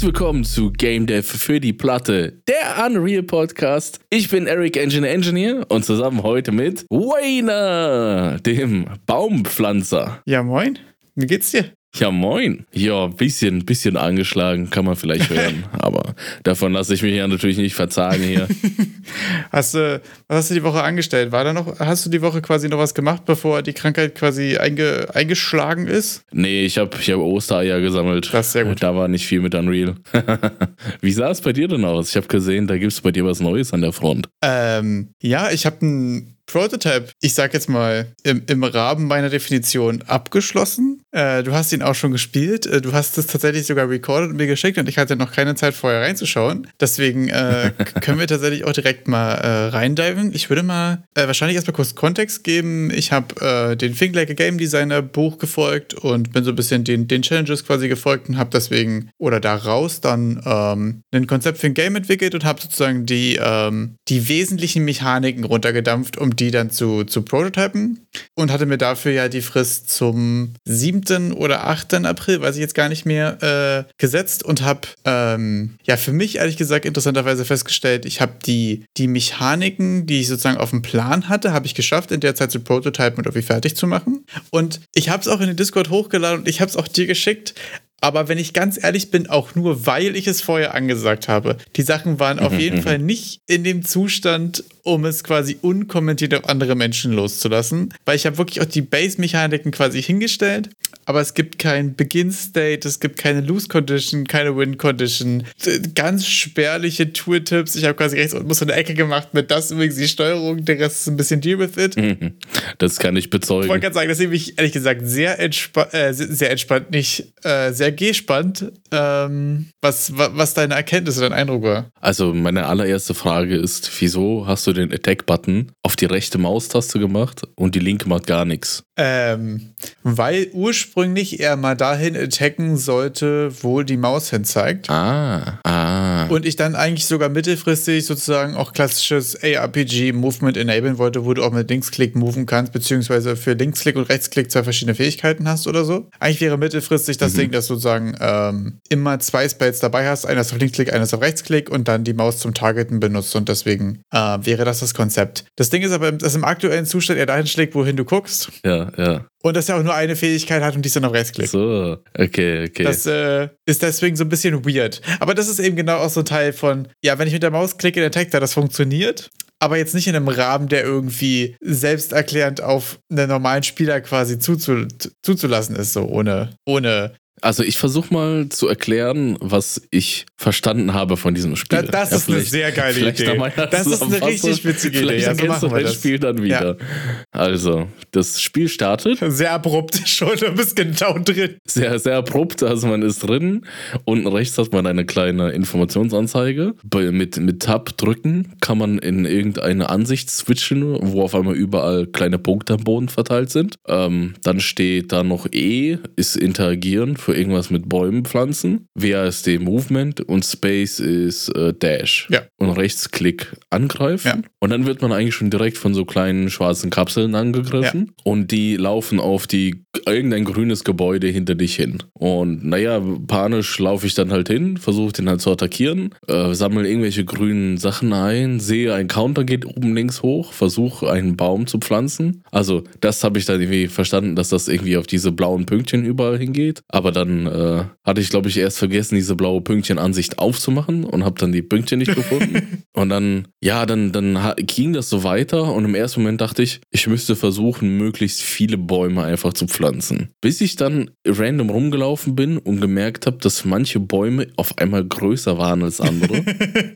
Herzlich willkommen zu Game Dev für die Platte, der Unreal Podcast. Ich bin Eric Engine Engineer und zusammen heute mit Wayner, dem Baumpflanzer. Ja, moin. Wie geht's dir? Ja, moin. Ja, bisschen, bisschen angeschlagen, kann man vielleicht hören. aber davon lasse ich mich ja natürlich nicht verzagen hier. hast du, was hast du die Woche angestellt? War da noch, hast du die Woche quasi noch was gemacht, bevor die Krankheit quasi einge, eingeschlagen ist? Nee, ich habe ich hab Ostereier gesammelt. Das ist sehr gut. Da war nicht viel mit Unreal. Wie sah es bei dir denn aus? Ich habe gesehen, da gibt es bei dir was Neues an der Front. Ähm, ja, ich habe ein Prototype, ich sag jetzt mal, im, im Rahmen meiner Definition abgeschlossen. Äh, du hast ihn auch schon gespielt. Äh, du hast es tatsächlich sogar recorded und mir geschickt und ich hatte noch keine Zeit vorher reinzuschauen. Deswegen äh, können wir tatsächlich auch direkt mal äh, reindiven. Ich würde mal äh, wahrscheinlich erstmal kurz Kontext geben. Ich habe äh, den Think Like a Game Designer Buch gefolgt und bin so ein bisschen den, den Challenges quasi gefolgt und habe deswegen oder daraus dann ähm, ein Konzept für ein Game entwickelt und habe sozusagen die, ähm, die wesentlichen Mechaniken runtergedampft, um die dann zu, zu prototypen und hatte mir dafür ja die Frist zum 7. oder 8. April, weiß ich jetzt gar nicht mehr, äh, gesetzt und habe ähm, ja für mich ehrlich gesagt interessanterweise festgestellt, ich habe die, die Mechaniken, die ich sozusagen auf dem Plan hatte, habe ich geschafft, in der Zeit zu prototypen und irgendwie fertig zu machen. Und ich habe es auch in den Discord hochgeladen und ich habe es auch dir geschickt, aber wenn ich ganz ehrlich bin, auch nur, weil ich es vorher angesagt habe. Die Sachen waren auf jeden Fall nicht in dem Zustand, um es quasi unkommentiert auf andere Menschen loszulassen. Weil ich habe wirklich auch die Base-Mechaniken quasi hingestellt, aber es gibt kein Begin-State, es gibt keine Lose-Condition, keine Win-Condition. Ganz spärliche Tooltips. Ich habe quasi rechts und muss eine Ecke gemacht mit das übrigens die Steuerung, der Rest ist ein bisschen Deal with it. Das kann ich bezeugen. Ich wollte gerade sagen, das ist nämlich ehrlich gesagt sehr, entspa äh, sehr entspannt, nicht äh, sehr gespannt, ähm, was, was deine Erkenntnis, dein Eindruck war. Also meine allererste Frage ist, wieso hast du den Attack-Button auf die rechte Maustaste gemacht und die linke macht gar nichts? Ähm, weil ursprünglich er mal dahin attacken sollte, wo die Maus hin zeigt. Ah, ah. Und ich dann eigentlich sogar mittelfristig sozusagen auch klassisches ARPG-Movement enablen wollte, wo du auch mit Linksklick moven kannst, beziehungsweise für Linksklick und Rechtsklick zwei verschiedene Fähigkeiten hast oder so. Eigentlich wäre mittelfristig das mhm. Ding, dass du sozusagen ähm, immer zwei Spells dabei hast, eines auf Linksklick, eines auf Rechtsklick und dann die Maus zum Targeten benutzt und deswegen äh, wäre das das Konzept. Das Ding ist aber, dass im aktuellen Zustand er dahin schlägt, wohin du guckst. Ja, ja. Und dass er auch nur eine Fähigkeit hat und die ist dann auf Rechtsklick. So, okay, okay. Das äh, ist deswegen so ein bisschen weird. Aber das ist eben genau auch so ein Teil von, ja, wenn ich mit der Maus klicke, der Tag da, das funktioniert. Aber jetzt nicht in einem Rahmen, der irgendwie selbsterklärend auf einen normalen Spieler quasi zuzu zuzulassen ist, so ohne, ohne also ich versuche mal zu erklären, was ich verstanden habe von diesem Spiel. Da, das ja, ist eine sehr geile Idee. Das ist eine richtig witzige Idee. Vielleicht ja, so das Spiel dann wieder. Ja. Also, das Spiel startet. Sehr abrupt schon, du bist genau drin. Sehr, sehr abrupt, also man ist drin. Unten rechts hat man eine kleine Informationsanzeige. Mit, mit Tab drücken kann man in irgendeine Ansicht switchen, wo auf einmal überall kleine Punkte am Boden verteilt sind. Ähm, dann steht da noch E, ist interagieren für irgendwas mit Bäumen pflanzen. WASD Movement und Space ist äh, Dash. Ja. Und Rechtsklick angreifen. Ja. Und dann wird man eigentlich schon direkt von so kleinen schwarzen Kapseln angegriffen. Ja. Und die laufen auf die irgendein grünes Gebäude hinter dich hin. Und naja, panisch laufe ich dann halt hin, versuche den halt zu attackieren, äh, sammle irgendwelche grünen Sachen ein, sehe, ein Counter geht oben links hoch, versuche einen Baum zu pflanzen. Also das habe ich dann irgendwie verstanden, dass das irgendwie auf diese blauen Pünktchen überall hingeht. Aber dann äh, hatte ich, glaube ich, erst vergessen, diese blaue Pünktchen-Ansicht aufzumachen und habe dann die Pünktchen nicht gefunden. und dann, ja, dann, dann ging das so weiter und im ersten Moment dachte ich, ich müsste versuchen, möglichst viele Bäume einfach zu pflanzen pflanzen. Bis ich dann random rumgelaufen bin und gemerkt habe, dass manche Bäume auf einmal größer waren als andere.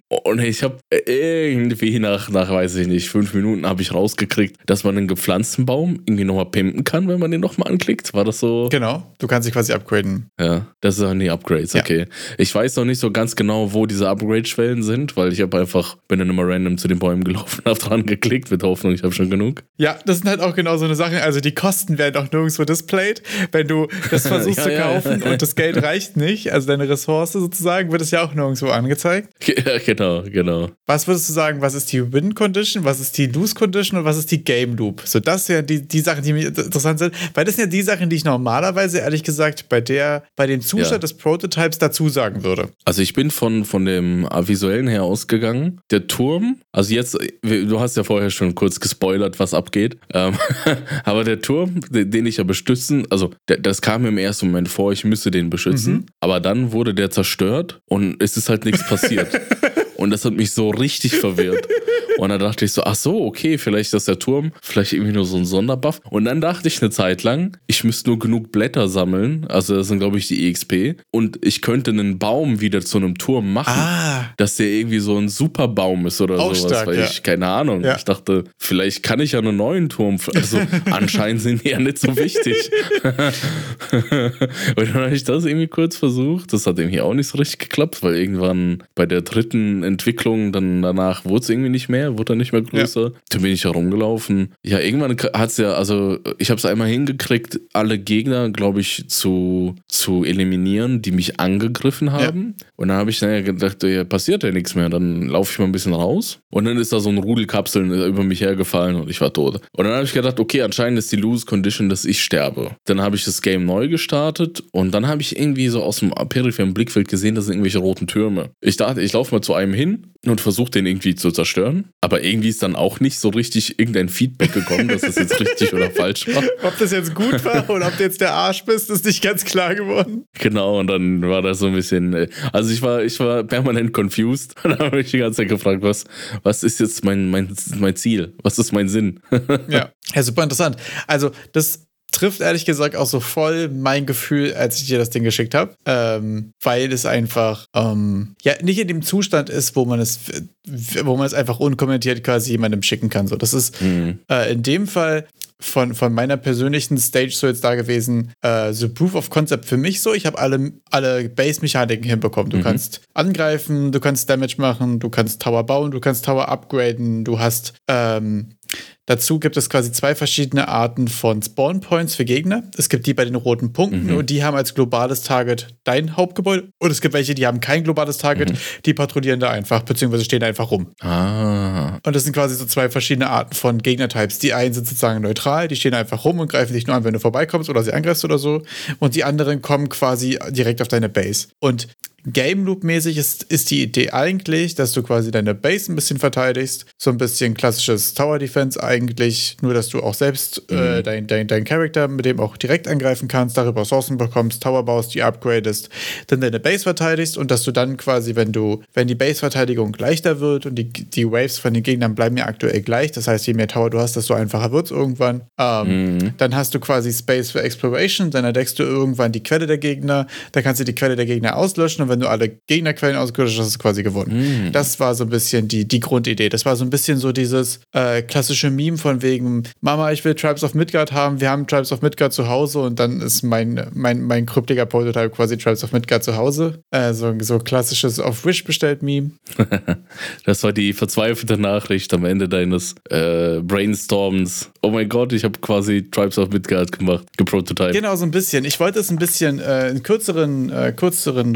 und ich habe irgendwie nach, nach, weiß ich nicht, fünf Minuten habe ich rausgekriegt, dass man einen gepflanzten Baum irgendwie nochmal pimpen kann, wenn man den nochmal anklickt. War das so? Genau, du kannst dich quasi upgraden. Ja, das sind die Upgrades, okay. Ja. Ich weiß noch nicht so ganz genau, wo diese Upgrade-Schwellen sind, weil ich habe einfach, bin dann immer random zu den Bäumen gelaufen, habe dran geklickt mit Hoffnung, ich habe schon genug. Ja, das sind halt auch genau so eine Sache. Also die Kosten werden auch nirgendwo displayed. Wenn du das versuchst ja, zu kaufen ja, ja. und das Geld reicht nicht, also deine Ressource sozusagen, wird es ja auch nirgendwo angezeigt. Ja, genau, genau. Was würdest du sagen, was ist die Win-Condition, was ist die Lose-Condition und was ist die Game-Loop? So, das sind ja die, die Sachen, die mir interessant sind, weil das sind ja die Sachen, die ich normalerweise, ehrlich gesagt, bei, der bei dem Zustand ja. des Prototypes dazu sagen würde. Also ich bin von, von dem visuellen her ausgegangen. Der Turm, also jetzt, du hast ja vorher schon kurz gespoilert, was abgeht. Ähm, aber der Turm, den ich ja bestützen, also das kam mir im ersten Moment vor, ich müsste den beschützen. Mhm. Aber dann wurde der zerstört und es ist halt nichts passiert. Und das hat mich so richtig verwirrt. Und dann dachte ich so, ach so, okay, vielleicht ist der Turm vielleicht irgendwie nur so ein Sonderbuff. Und dann dachte ich eine Zeit lang, ich müsste nur genug Blätter sammeln, also das sind glaube ich die EXP, und ich könnte einen Baum wieder zu einem Turm machen, ah. dass der irgendwie so ein Superbaum ist oder Auch sowas, stark, weil ja. ich keine Ahnung. Ja. Ich dachte, vielleicht kann ich ja einen neuen Turm, also anscheinend sind die ja nicht so wichtig. und dann habe ich das irgendwie kurz versucht, das hat irgendwie auch nicht so richtig geklappt, weil irgendwann bei der dritten Entwicklung dann danach wurde es irgendwie nicht mehr wurde er nicht mehr größer. Ja. Dann bin ich herumgelaufen. Ja, irgendwann hat es ja, also ich habe es einmal hingekriegt, alle Gegner, glaube ich, zu, zu eliminieren, die mich angegriffen haben. Ja. Und dann habe ich dann gedacht, ja, passiert ja nichts mehr. Dann laufe ich mal ein bisschen raus. Und dann ist da so ein Rudelkapseln über mich hergefallen und ich war tot. Und dann habe ich gedacht, okay, anscheinend ist die Lose Condition, dass ich sterbe. Dann habe ich das Game neu gestartet und dann habe ich irgendwie so aus dem peripheren Blickfeld gesehen, das sind irgendwelche roten Türme. Ich dachte, ich laufe mal zu einem hin und versuche den irgendwie zu zerstören. Aber irgendwie ist dann auch nicht so richtig irgendein Feedback gekommen, dass das jetzt richtig oder falsch war. Ob das jetzt gut war oder ob du jetzt der Arsch bist, ist nicht ganz klar geworden. Genau, und dann war das so ein bisschen. Äh, also ich war, ich war permanent confused. Und dann habe ich die ganze Zeit gefragt, was, was ist jetzt mein, mein, mein Ziel? Was ist mein Sinn? ja. ja, super interessant. Also, das trifft ehrlich gesagt auch so voll mein Gefühl, als ich dir das Ding geschickt habe, ähm, weil es einfach ähm, ja nicht in dem Zustand ist, wo man es, wo man es einfach unkommentiert quasi jemandem schicken kann. So, das ist mhm. äh, in dem Fall von, von meiner persönlichen Stage so jetzt da gewesen, äh, so Proof of Concept für mich so. Ich habe alle, alle Base-Mechaniken hinbekommen. Du mhm. kannst angreifen, du kannst Damage machen, du kannst Tower bauen, du kannst Tower upgraden, du hast ähm, Dazu gibt es quasi zwei verschiedene Arten von Spawn Points für Gegner. Es gibt die bei den roten Punkten mhm. und die haben als globales Target dein Hauptgebäude. Und es gibt welche, die haben kein globales Target, mhm. die patrouillieren da einfach, beziehungsweise stehen einfach rum. Ah. Und das sind quasi so zwei verschiedene Arten von Gegnertypes. Die einen sind sozusagen neutral, die stehen einfach rum und greifen dich nur an, wenn du vorbeikommst oder sie angreifst oder so. Und die anderen kommen quasi direkt auf deine Base. Und Game Loop-mäßig ist, ist die Idee eigentlich, dass du quasi deine Base ein bisschen verteidigst. So ein bisschen klassisches Tower Defense eigentlich. Nur, dass du auch selbst äh, mhm. äh, dein, dein, dein Charakter mit dem auch direkt angreifen kannst, darüber Ressourcen bekommst, Tower baust, die upgradest, dann deine Base verteidigst und dass du dann quasi, wenn du, wenn die Base-Verteidigung leichter wird und die, die Waves von den Gegnern bleiben ja aktuell gleich, das heißt, je mehr Tower du hast, desto einfacher wird es irgendwann. Ähm, mhm. Dann hast du quasi Space für Exploration, dann entdeckst du irgendwann die Quelle der Gegner, dann kannst du die Quelle der Gegner auslöschen und wenn du alle Gegnerquellen ausgelöscht hast, hast du quasi gewonnen. Mm. Das war so ein bisschen die, die Grundidee. Das war so ein bisschen so dieses äh, klassische Meme von wegen, Mama, ich will Tribes of Midgard haben, wir haben Tribes of Midgard zu Hause und dann ist mein, mein, mein kryptiger Prototype quasi Tribes of Midgard zu Hause. Äh, so, so klassisches auf Wish bestellt Meme. das war die verzweifelte Nachricht am Ende deines äh, Brainstorms. Oh mein Gott, ich habe quasi Tribes of Midgard gemacht, geprototyped. Genau, so ein bisschen. Ich wollte es ein bisschen äh, in kürzeren, äh, kürzeren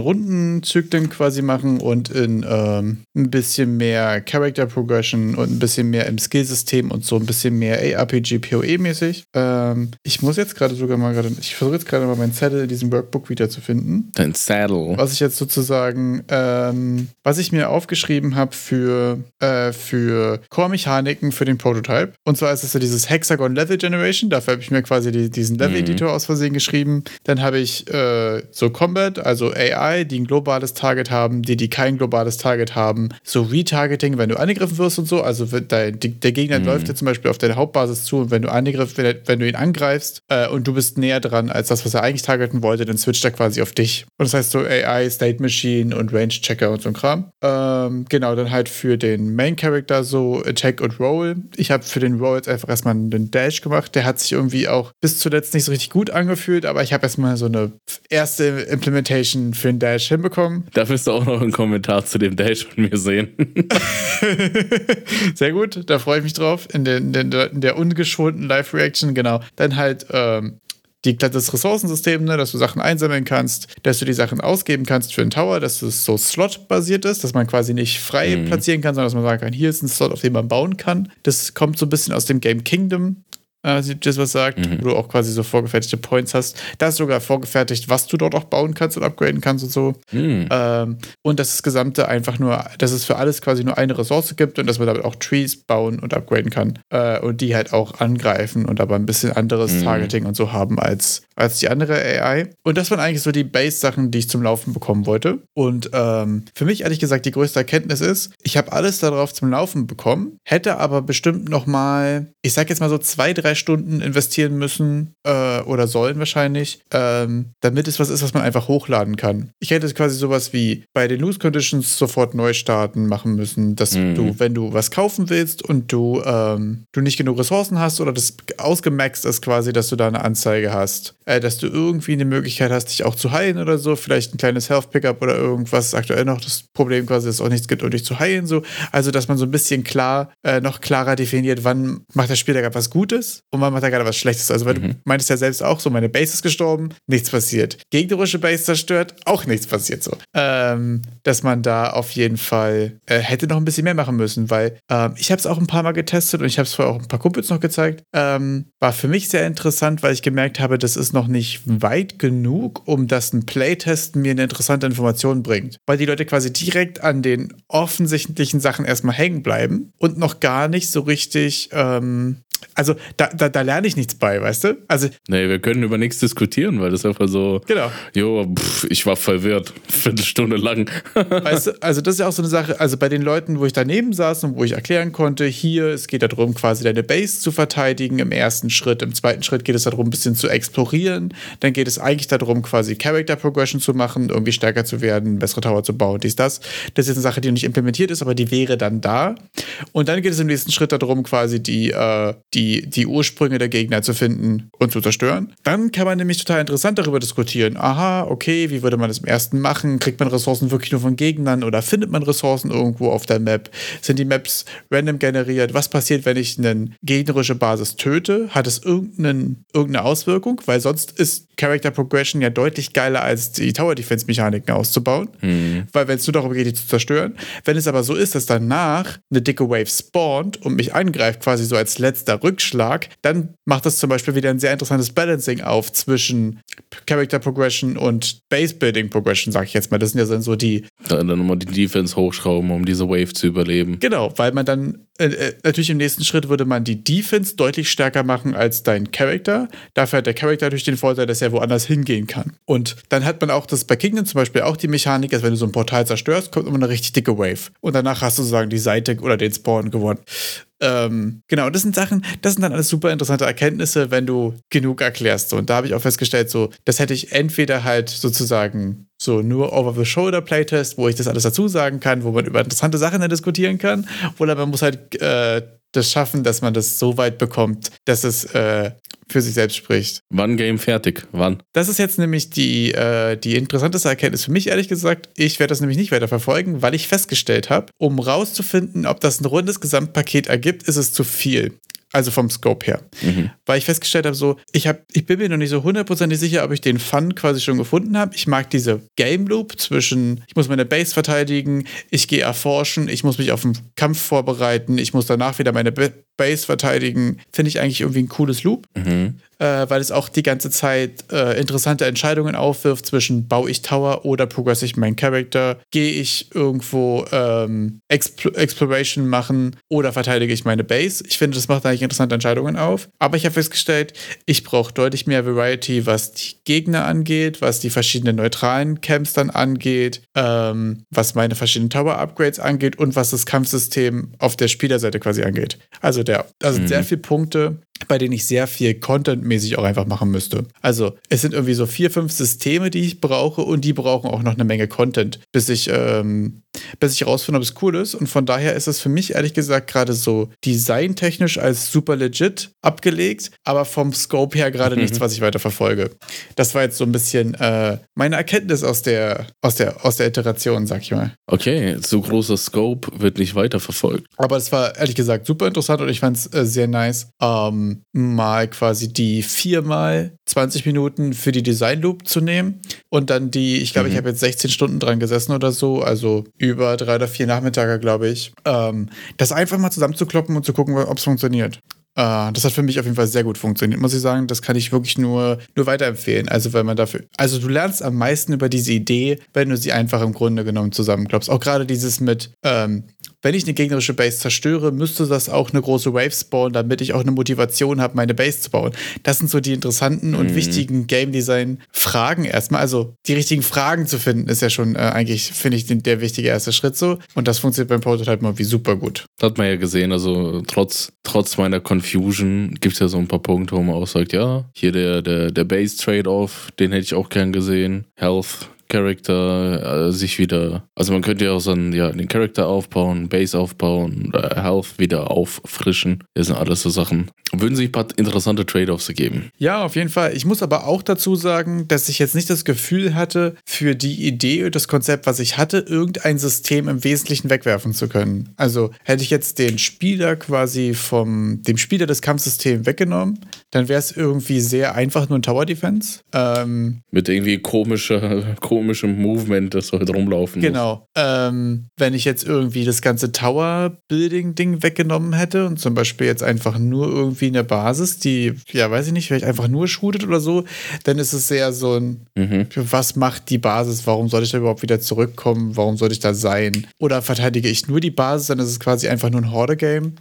Rundenzügen dann quasi machen und in ähm, ein bisschen mehr Character Progression und ein bisschen mehr im Skillsystem und so ein bisschen mehr ARPG PoE-mäßig. Ähm, ich muss jetzt gerade sogar mal gerade, ich versuche jetzt gerade mal meinen Zettel in diesem Workbook wiederzufinden. Dein Saddle. Was ich jetzt sozusagen, ähm, was ich mir aufgeschrieben habe für, äh, für Core-Mechaniken für den Prototype. Und zwar ist es ja dieses Hexagon Level Generation. Dafür habe ich mir quasi die, diesen Level-Editor mhm. aus Versehen geschrieben. Dann habe ich äh, so Combat, also AI, die ein globales Target haben, die, die kein globales Target haben. So Retargeting, wenn du angegriffen wirst und so. Also dein, der Gegner mhm. läuft dir zum Beispiel auf deine Hauptbasis zu und wenn du angegriffen, wenn, wenn du ihn angreifst äh, und du bist näher dran als das, was er eigentlich targeten wollte, dann switcht er quasi auf dich. Und das heißt so AI, State Machine und Range Checker und so ein Kram. Ähm, genau, dann halt für den Main Character so Attack und Roll. Ich habe für den Roll jetzt einfach erstmal einen Dash gemacht. Der hat sich irgendwie auch bis zuletzt nicht so richtig gut angefühlt, aber ich habe erstmal so eine erste Implementation für den Dash hinbekommen. Dafür ist du auch noch einen Kommentar zu dem Dash von mir sehen. Sehr gut, da freue ich mich drauf. In der, in der, in der ungeschulten Live-Reaction, genau. Dann halt ähm, die, das Ressourcensystem, ne, dass du Sachen einsammeln kannst, dass du die Sachen ausgeben kannst für einen Tower, dass es so Slot-basiert ist, dass man quasi nicht frei mhm. platzieren kann, sondern dass man sagen kann, hier ist ein Slot, auf dem man bauen kann. Das kommt so ein bisschen aus dem Game Kingdom sieht das was sagt, mhm. wo du auch quasi so vorgefertigte Points hast. Da ist sogar vorgefertigt, was du dort auch bauen kannst und upgraden kannst und so. Mhm. Ähm, und dass das Gesamte einfach nur, dass es für alles quasi nur eine Ressource gibt und dass man damit auch Trees bauen und upgraden kann. Äh, und die halt auch angreifen und aber ein bisschen anderes mhm. Targeting und so haben als, als die andere AI. Und das waren eigentlich so die Base-Sachen, die ich zum Laufen bekommen wollte. Und ähm, für mich ehrlich gesagt die größte Erkenntnis ist, ich habe alles darauf zum Laufen bekommen, hätte aber bestimmt noch mal, ich sag jetzt mal so zwei, drei Stunden investieren müssen äh, oder sollen wahrscheinlich, ähm, damit es was ist, was man einfach hochladen kann. Ich hätte quasi sowas wie bei den Loose Conditions sofort neu starten machen müssen, dass mhm. du, wenn du was kaufen willst und du, ähm, du nicht genug Ressourcen hast oder das ausgemaxt ist quasi, dass du da eine Anzeige hast, äh, dass du irgendwie eine Möglichkeit hast, dich auch zu heilen oder so, vielleicht ein kleines Health Pickup oder irgendwas. Aktuell noch das Problem quasi, dass es auch nichts gibt, um dich zu heilen. So. Also, dass man so ein bisschen klar, äh, noch klarer definiert, wann macht das Spiel da gerade was Gutes und wann macht er gerade was Schlechtes. Also, weil mhm. du meintest ja selbst auch so, meine Base ist gestorben, nichts passiert. Gegnerische Base zerstört, auch nichts passiert so. Ähm, dass man da auf jeden Fall äh, hätte noch ein bisschen mehr machen müssen, weil ähm, ich habe es auch ein paar Mal getestet und ich habe es vorher auch ein paar Kumpels noch gezeigt. Ähm, war für mich sehr interessant, weil ich gemerkt habe, das ist noch nicht weit genug, um dass ein Playtest mir eine interessante Information bringt. Weil die Leute quasi direkt an den offensichtlichen Sachen erstmal hängen bleiben und noch gar nicht so richtig ähm, also da, da, da, lerne ich nichts bei, weißt du? Also, nee, wir können über nichts diskutieren, weil das einfach so. Genau. Jo, pff, ich war verwirrt. Viertelstunde lang. weißt du, also das ist ja auch so eine Sache, also bei den Leuten, wo ich daneben saß und wo ich erklären konnte, hier, es geht darum, quasi deine Base zu verteidigen im ersten Schritt. Im zweiten Schritt geht es darum, ein bisschen zu explorieren. Dann geht es eigentlich darum, quasi Character Progression zu machen, irgendwie stärker zu werden, bessere Tower zu bauen, dies, das. Das ist eine Sache, die noch nicht implementiert ist, aber die wäre dann da. Und dann geht es im nächsten Schritt darum, quasi die, äh, die, die Ursprünge der Gegner zu finden und zu zerstören. Dann kann man nämlich total interessant darüber diskutieren. Aha, okay, wie würde man das im ersten machen? Kriegt man Ressourcen wirklich nur von Gegnern oder findet man Ressourcen irgendwo auf der Map? Sind die Maps random generiert? Was passiert, wenn ich eine gegnerische Basis töte? Hat es irgendeinen, irgendeine Auswirkung? Weil sonst ist Character Progression ja deutlich geiler als die Tower Defense Mechaniken auszubauen. Mhm. Weil wenn es nur darum geht, die zu zerstören. Wenn es aber so ist, dass danach eine dicke Wave spawnt und mich angreift, quasi so als letzter Rückschlag, dann macht das zum Beispiel wieder ein sehr interessantes Balancing auf zwischen Character Progression und Base Building Progression, sag ich jetzt mal. Das sind ja dann so die. Dann nochmal die Defense hochschrauben, um diese Wave zu überleben. Genau, weil man dann äh, äh, natürlich im nächsten Schritt würde man die Defense deutlich stärker machen als dein Character. Dafür hat der Character natürlich den Vorteil, dass er woanders hingehen kann. Und dann hat man auch das bei Kingdom zum Beispiel auch die Mechanik, dass wenn du so ein Portal zerstörst, kommt immer eine richtig dicke Wave. Und danach hast du sozusagen die Seite oder den Spawn gewonnen. Ähm, genau, das sind Sachen, das sind dann alles super interessante Erkenntnisse, wenn du genug erklärst. Und da habe ich auch festgestellt, so, das hätte ich entweder halt sozusagen so nur Over-the-Shoulder-Playtest, wo ich das alles dazu sagen kann, wo man über interessante Sachen dann diskutieren kann, oder man muss halt äh, das schaffen, dass man das so weit bekommt, dass es äh, für sich selbst spricht. Wann Game fertig? Wann? Das ist jetzt nämlich die, äh, die interessanteste Erkenntnis für mich, ehrlich gesagt. Ich werde das nämlich nicht weiter verfolgen, weil ich festgestellt habe, um rauszufinden, ob das ein rundes Gesamtpaket ergibt, ist es zu viel. Also vom Scope her. Mhm. Weil ich festgestellt habe, so, ich, hab, ich bin mir noch nicht so hundertprozentig sicher, ob ich den Fun quasi schon gefunden habe. Ich mag diese Game Loop zwischen, ich muss meine Base verteidigen, ich gehe erforschen, ich muss mich auf den Kampf vorbereiten, ich muss danach wieder meine Base verteidigen. Finde ich eigentlich irgendwie ein cooles Loop. Mhm äh, weil es auch die ganze Zeit äh, interessante Entscheidungen aufwirft zwischen baue ich Tower oder progresse ich meinen Charakter, gehe ich irgendwo ähm, Expl Exploration machen oder verteidige ich meine Base. Ich finde, das macht eigentlich interessante Entscheidungen auf. Aber ich habe festgestellt, ich brauche deutlich mehr Variety, was die Gegner angeht, was die verschiedenen neutralen Camps dann angeht, ähm, was meine verschiedenen Tower-Upgrades angeht und was das Kampfsystem auf der Spielerseite quasi angeht. Also der, also mhm. sehr viele Punkte, bei denen ich sehr viel contentmäßig auch einfach machen müsste. Also es sind irgendwie so vier, fünf Systeme, die ich brauche und die brauchen auch noch eine Menge Content, bis ich, ähm, bis ich rausfinde, ob es cool ist. Und von daher ist es für mich ehrlich gesagt gerade so designtechnisch als super legit abgelegt, aber vom Scope her gerade mhm. nichts, was ich weiter verfolge. Das war jetzt so ein bisschen äh, meine Erkenntnis aus der, aus, der, aus der Iteration, sag ich mal. Okay, so großer Scope wird nicht weiter verfolgt. Aber es war ehrlich gesagt super interessant und ich fand es äh, sehr nice. Ähm, mal quasi die viermal 20 Minuten für die Design Loop zu nehmen und dann die, ich glaube, mhm. ich habe jetzt 16 Stunden dran gesessen oder so, also über drei oder vier Nachmittage, glaube ich, ähm, das einfach mal zusammenzukloppen und zu gucken, ob es funktioniert. Äh, das hat für mich auf jeden Fall sehr gut funktioniert, muss ich sagen. Das kann ich wirklich nur, nur weiterempfehlen. Also, wenn man dafür. Also, du lernst am meisten über diese Idee, wenn du sie einfach im Grunde genommen zusammenklappst. Auch gerade dieses mit, ähm, wenn ich eine gegnerische Base zerstöre, müsste das auch eine große Wave spawnen, damit ich auch eine Motivation habe, meine Base zu bauen. Das sind so die interessanten und mhm. wichtigen Game Design Fragen erstmal. Also die richtigen Fragen zu finden, ist ja schon äh, eigentlich, finde ich, der wichtige erste Schritt so. Und das funktioniert beim Prototype mal wie super gut. Das hat man ja gesehen. Also trotz, trotz meiner Confusion gibt es ja so ein paar Punkte, wo man auch sagt, ja, hier der, der, der Base Trade-off, den hätte ich auch gern gesehen. Health Charakter äh, sich wieder, also man könnte ja auch so einen, ja, den Charakter aufbauen, Base aufbauen, äh, Health wieder auffrischen. Das sind alles so Sachen. Würden sich ein paar interessante Trade-offs ergeben. Ja, auf jeden Fall. Ich muss aber auch dazu sagen, dass ich jetzt nicht das Gefühl hatte, für die Idee und das Konzept, was ich hatte, irgendein System im Wesentlichen wegwerfen zu können. Also hätte ich jetzt den Spieler quasi vom, dem Spieler des Kampfsystems weggenommen, dann wäre es irgendwie sehr einfach nur ein Tower Defense. Ähm, Mit irgendwie komischer, komischem Movement, das halt rumlaufen Genau. Ähm, wenn ich jetzt irgendwie das ganze Tower-Building-Ding weggenommen hätte und zum Beispiel jetzt einfach nur irgendwie eine Basis, die, ja, weiß ich nicht, vielleicht einfach nur shootet oder so, dann ist es sehr so ein, mhm. was macht die Basis? Warum soll ich da überhaupt wieder zurückkommen? Warum soll ich da sein? Oder verteidige ich nur die Basis, dann ist es quasi einfach nur ein Horde-Game.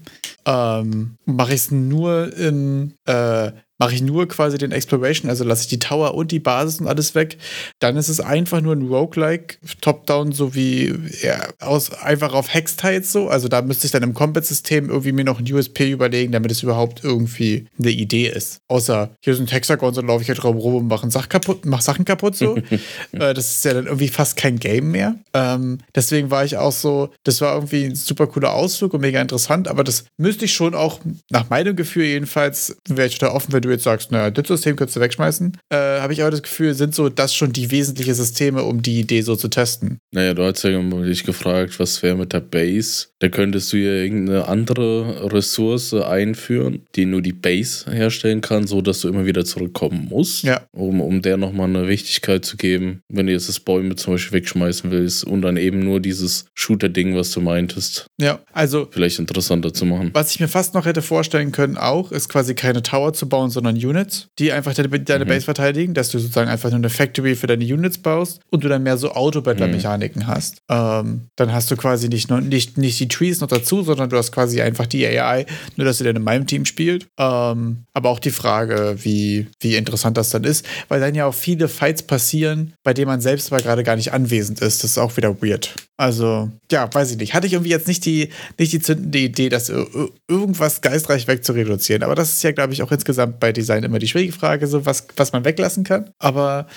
Ähm, Mache ich es nur in äh, mache ich nur quasi den Exploration, also lasse ich die Tower und die Basis und alles weg, dann ist es einfach nur ein Roguelike Top-Down, so wie ja, aus, einfach auf Hex-Tiles so. Also da müsste ich dann im Combat-System irgendwie mir noch ein USP überlegen, damit es überhaupt irgendwie eine Idee ist. Außer hier sind Hexagons und laufe ich halt rum rum und mache Sachen kaputt, mach Sachen kaputt so. äh, das ist ja dann irgendwie fast kein Game mehr. Ähm, deswegen war ich auch so, das war irgendwie ein super cooler Ausflug und mega interessant, aber das müsste ich schon auch, nach meinem Gefühl jedenfalls, wäre ich da offen, wenn du jetzt sagst, na, das System könntest du wegschmeißen, äh, habe ich aber das Gefühl, sind so das schon die wesentlichen Systeme, um die Idee so zu testen. Naja, du hast ja dich gefragt, was wäre mit der Base? Da könntest du ja irgendeine andere Ressource einführen, die nur die Base herstellen kann, so dass du immer wieder zurückkommen musst, ja. um, um der nochmal eine Wichtigkeit zu geben, wenn du jetzt das Bäume zum Beispiel wegschmeißen willst und dann eben nur dieses Shooter-Ding, was du meintest. Ja, also. Vielleicht interessanter zu machen. Was ich mir fast noch hätte vorstellen können, auch, ist quasi keine Tower zu bauen, sondern Units, die einfach deine, deine mhm. Base verteidigen, dass du sozusagen einfach nur eine Factory für deine Units baust und du dann mehr so Autobattler-Mechaniken mhm. hast. Ähm, dann hast du quasi nicht, nur, nicht, nicht die Trees noch dazu, sondern du hast quasi einfach die AI, nur dass sie dann in meinem Team spielt. Ähm, aber auch die Frage, wie, wie interessant das dann ist, weil dann ja auch viele Fights passieren, bei denen man selbst aber gerade gar nicht anwesend ist. Das ist auch wieder weird. Also, ja, weiß ich nicht. Hatte ich irgendwie jetzt nicht die, nicht die zündende Idee, das irgendwas geistreich wegzureduzieren. Aber das ist ja, glaube ich, auch insgesamt bei Design immer die schwierige Frage, so was, was man weglassen kann. Aber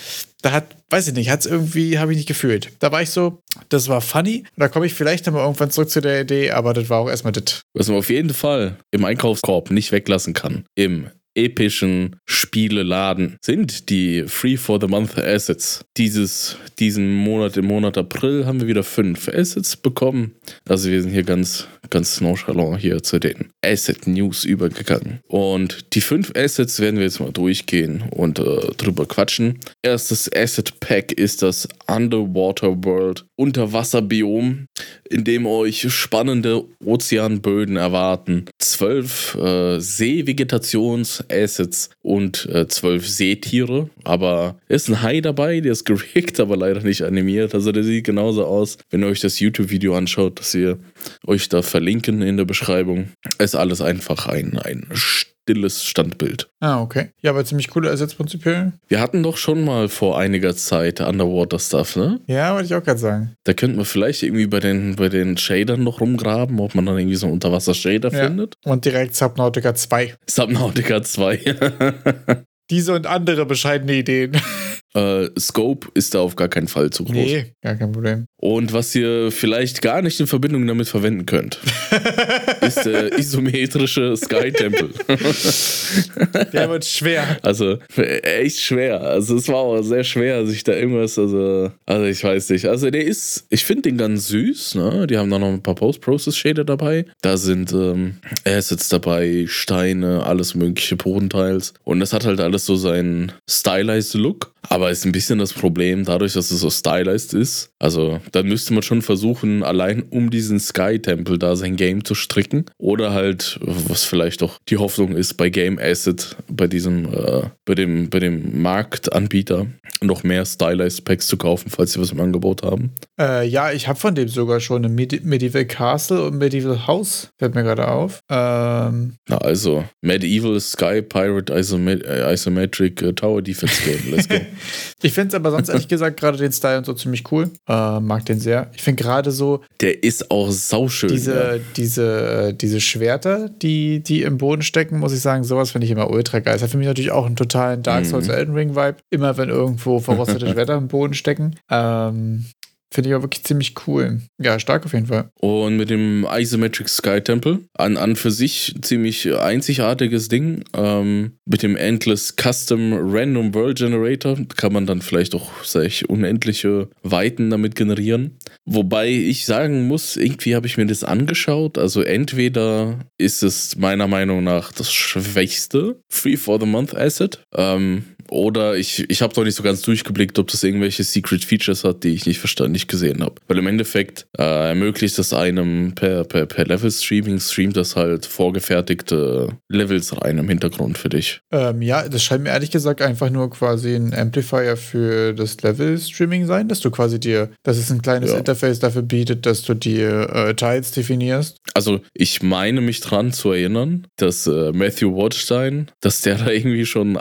da hat, weiß ich nicht, hat es irgendwie, habe ich nicht gefühlt. Da war ich so, das war funny. Da komme ich vielleicht nochmal irgendwann zurück zu der Idee, aber das war auch erstmal das. Was man auf jeden Fall im Einkaufskorb nicht weglassen kann, im epischen Spieleladen sind die Free for the Month Assets. Dieses, diesen Monat, im Monat April, haben wir wieder fünf Assets bekommen. Also wir sind hier ganz, ganz nonchalant hier zu den Asset News übergegangen. Und die fünf Assets werden wir jetzt mal durchgehen und äh, drüber quatschen. Erstes Asset Pack ist das Underwater World Unterwasserbiom, in dem euch spannende Ozeanböden erwarten. Zwölf äh, Seevegetations-Assets und äh, zwölf Seetiere. Aber ist ein Hai dabei, der ist gerickt, aber leider nicht animiert. Also der sieht genauso aus, wenn ihr euch das YouTube-Video anschaut, das wir euch da verlinken in der Beschreibung. Es ist alles einfach ein, ein stilles Standbild. Ah, okay. Ja, aber ziemlich coole Ersatz prinzipiell. Wir hatten doch schon mal vor einiger Zeit Underwater-Stuff, ne? Ja, wollte ich auch gerade sagen. Da könnten wir vielleicht irgendwie bei den, bei den Shadern noch rumgraben, ob man dann irgendwie so einen Unterwasser-Shader ja. findet. Und direkt Subnautica 2. Subnautica 2. Diese und andere bescheidene Ideen. Äh, Scope ist da auf gar keinen Fall zu groß. Nee, gar kein Problem. Und was ihr vielleicht gar nicht in Verbindung damit verwenden könnt, ist der isometrische Sky Temple. der wird schwer. Also echt schwer. Also es war auch sehr schwer, sich da irgendwas, also, also ich weiß nicht. Also der ist, ich finde den ganz süß. Ne? Die haben da noch ein paar Post-Process-Shader dabei. Da sind ähm, Assets dabei, Steine, alles mögliche Bodenteils. Und das hat halt alles so seinen stylized Look. Aber ist ein bisschen das Problem, dadurch, dass es so stylized ist. Also, dann müsste man schon versuchen, allein um diesen Sky-Tempel da sein Game zu stricken. Oder halt, was vielleicht auch die Hoffnung ist, bei Game Asset, bei diesem, äh, bei dem, bei dem Marktanbieter, noch mehr stylized Packs zu kaufen, falls sie was im Angebot haben. Äh, ja, ich habe von dem sogar schon ein Medi Medieval Castle und Medieval House, fällt mir gerade auf. Ähm, Na also, Medieval Sky Pirate Isomet äh, Isometric äh, Tower Defense Game. Let's go. ich finde es aber sonst ehrlich gesagt gerade den Style und so ziemlich cool. Äh, mag den sehr. Ich finde gerade so. Der ist auch sauschön. Diese, ja. diese, äh, diese Schwerter, die, die im Boden stecken, muss ich sagen, sowas finde ich immer ultra geil. Das hat für mich natürlich auch einen totalen Dark Souls Mhm. Elden Ring Vibe. Immer wenn irgendwo verrostete Schwerter im Boden stecken. Ähm, Finde ich auch wirklich ziemlich cool. Ja, stark auf jeden Fall. Und mit dem Isometric Sky Temple, an, an für sich ziemlich einzigartiges Ding. Ähm, mit dem Endless Custom Random World Generator kann man dann vielleicht auch, sag ich, unendliche Weiten damit generieren. Wobei ich sagen muss, irgendwie habe ich mir das angeschaut. Also entweder ist es meiner Meinung nach das schwächste Free for the Month Asset. Ähm, oder ich, ich habe doch nicht so ganz durchgeblickt, ob das irgendwelche Secret Features hat, die ich nicht verstanden, nicht gesehen habe. Weil im Endeffekt äh, ermöglicht es einem per, per, per Level-Streaming, streamt das halt vorgefertigte Levels rein im Hintergrund für dich. Ähm, ja, das scheint mir ehrlich gesagt einfach nur quasi ein Amplifier für das Level-Streaming sein, dass du quasi dir, dass es ein kleines Ja. Interface dafür bietet, dass du dir äh, Tiles definierst. Also ich meine mich dran zu erinnern, dass äh, Matthew Watstein, dass der da irgendwie schon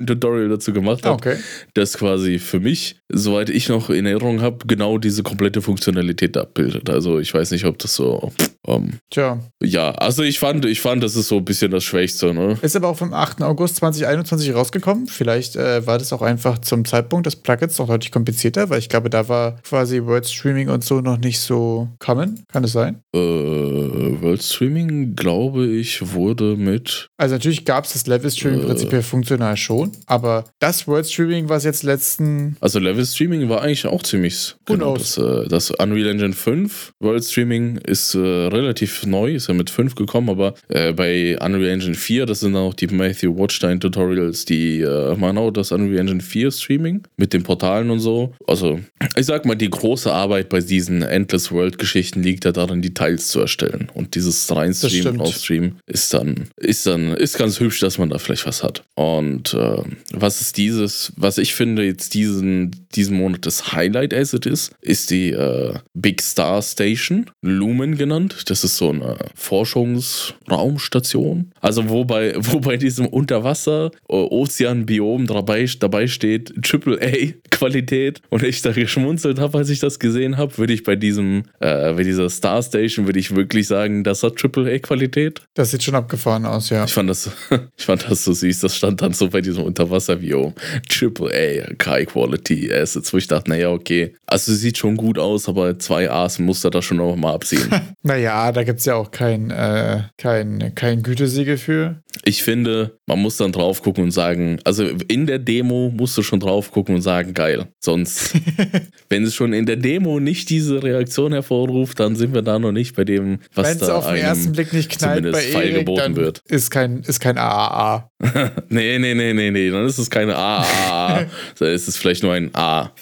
ein 8-Minuten-Tutorial dazu gemacht hat. Ah, okay. das quasi für mich, soweit ich noch in Erinnerung habe, genau diese komplette Funktionalität abbildet. Also ich weiß nicht, ob das so. Ähm, Tja. ja, also ich fand, ich fand, das ist so ein bisschen das Schwächste, ne? Ist aber auch vom 8. August 2021 rausgekommen. Vielleicht äh, war das auch einfach zum Zeitpunkt des Plugins noch deutlich komplizierter, weil ich glaube, da war quasi Word Streaming und so noch nicht so common. Kann es sein? Äh, World Streaming, glaube ich, wurde mit. Also natürlich gab es das Level Streaming Äh. prinzipiell funktional schon, aber das Word Streaming, was jetzt letzten Also Level Streaming war eigentlich auch ziemlich. Who Genau, das, äh, das Unreal Engine 5 World Streaming ist äh, relativ neu, ist ja mit 5 gekommen, aber äh, bei Unreal Engine 4, das sind dann auch die Matthew Watchstein Tutorials, die äh, machen auch das Unreal Engine 4 Streaming mit den Portalen und so. Also, ich sag mal, die große Arbeit bei diesen Endless World Geschichten liegt ja darin, die Teils zu erstellen. Und dieses Reinstreamen, stimmt. Rausstreamen ist dann, ist dann, ist ganz hübsch, dass man da vielleicht was hat. Und äh, was ist dieses, was ich finde jetzt diesen, diesen Monat das Highlight Asset ist, ist die äh, Big Star Station, Lumen genannt. Das ist so eine Forschungsraumstation. Also wo bei, wo bei diesem Unterwasser äh, Ozeanbiom dabei, dabei steht AAA Qualität und ich da geschmunzelt habe, als ich das gesehen habe, würde ich bei diesem, äh, bei dieser Star Station würde ich wirklich sagen, das hat AAA Qualität. Das sieht schon abgefahren aus, ja. Ich fand das, ich fand das so süß. Das stand dann so bei diesem Unterwasserbiom. Triple A, High Quality Assets, wo ich dachte, naja, okay. Also sieht schon gut aus, aber zwei A's muss er da schon noch mal abziehen. Naja, da gibt es ja auch kein, äh, kein, kein Gütesiegel für. ich finde, man muss dann drauf gucken und sagen, also in der Demo musst du schon drauf gucken und sagen, geil. Sonst, wenn es schon in der Demo nicht diese Reaktion hervorruft, dann sind wir da noch nicht bei dem, was Wenn es da auf den ersten Blick nicht knallt bei Erik, dann wird. ist kein, ist kein AAA. Nee, nee, nee, nee, nee, dann ist es keine A, A, A. Dann ist es vielleicht nur ein A.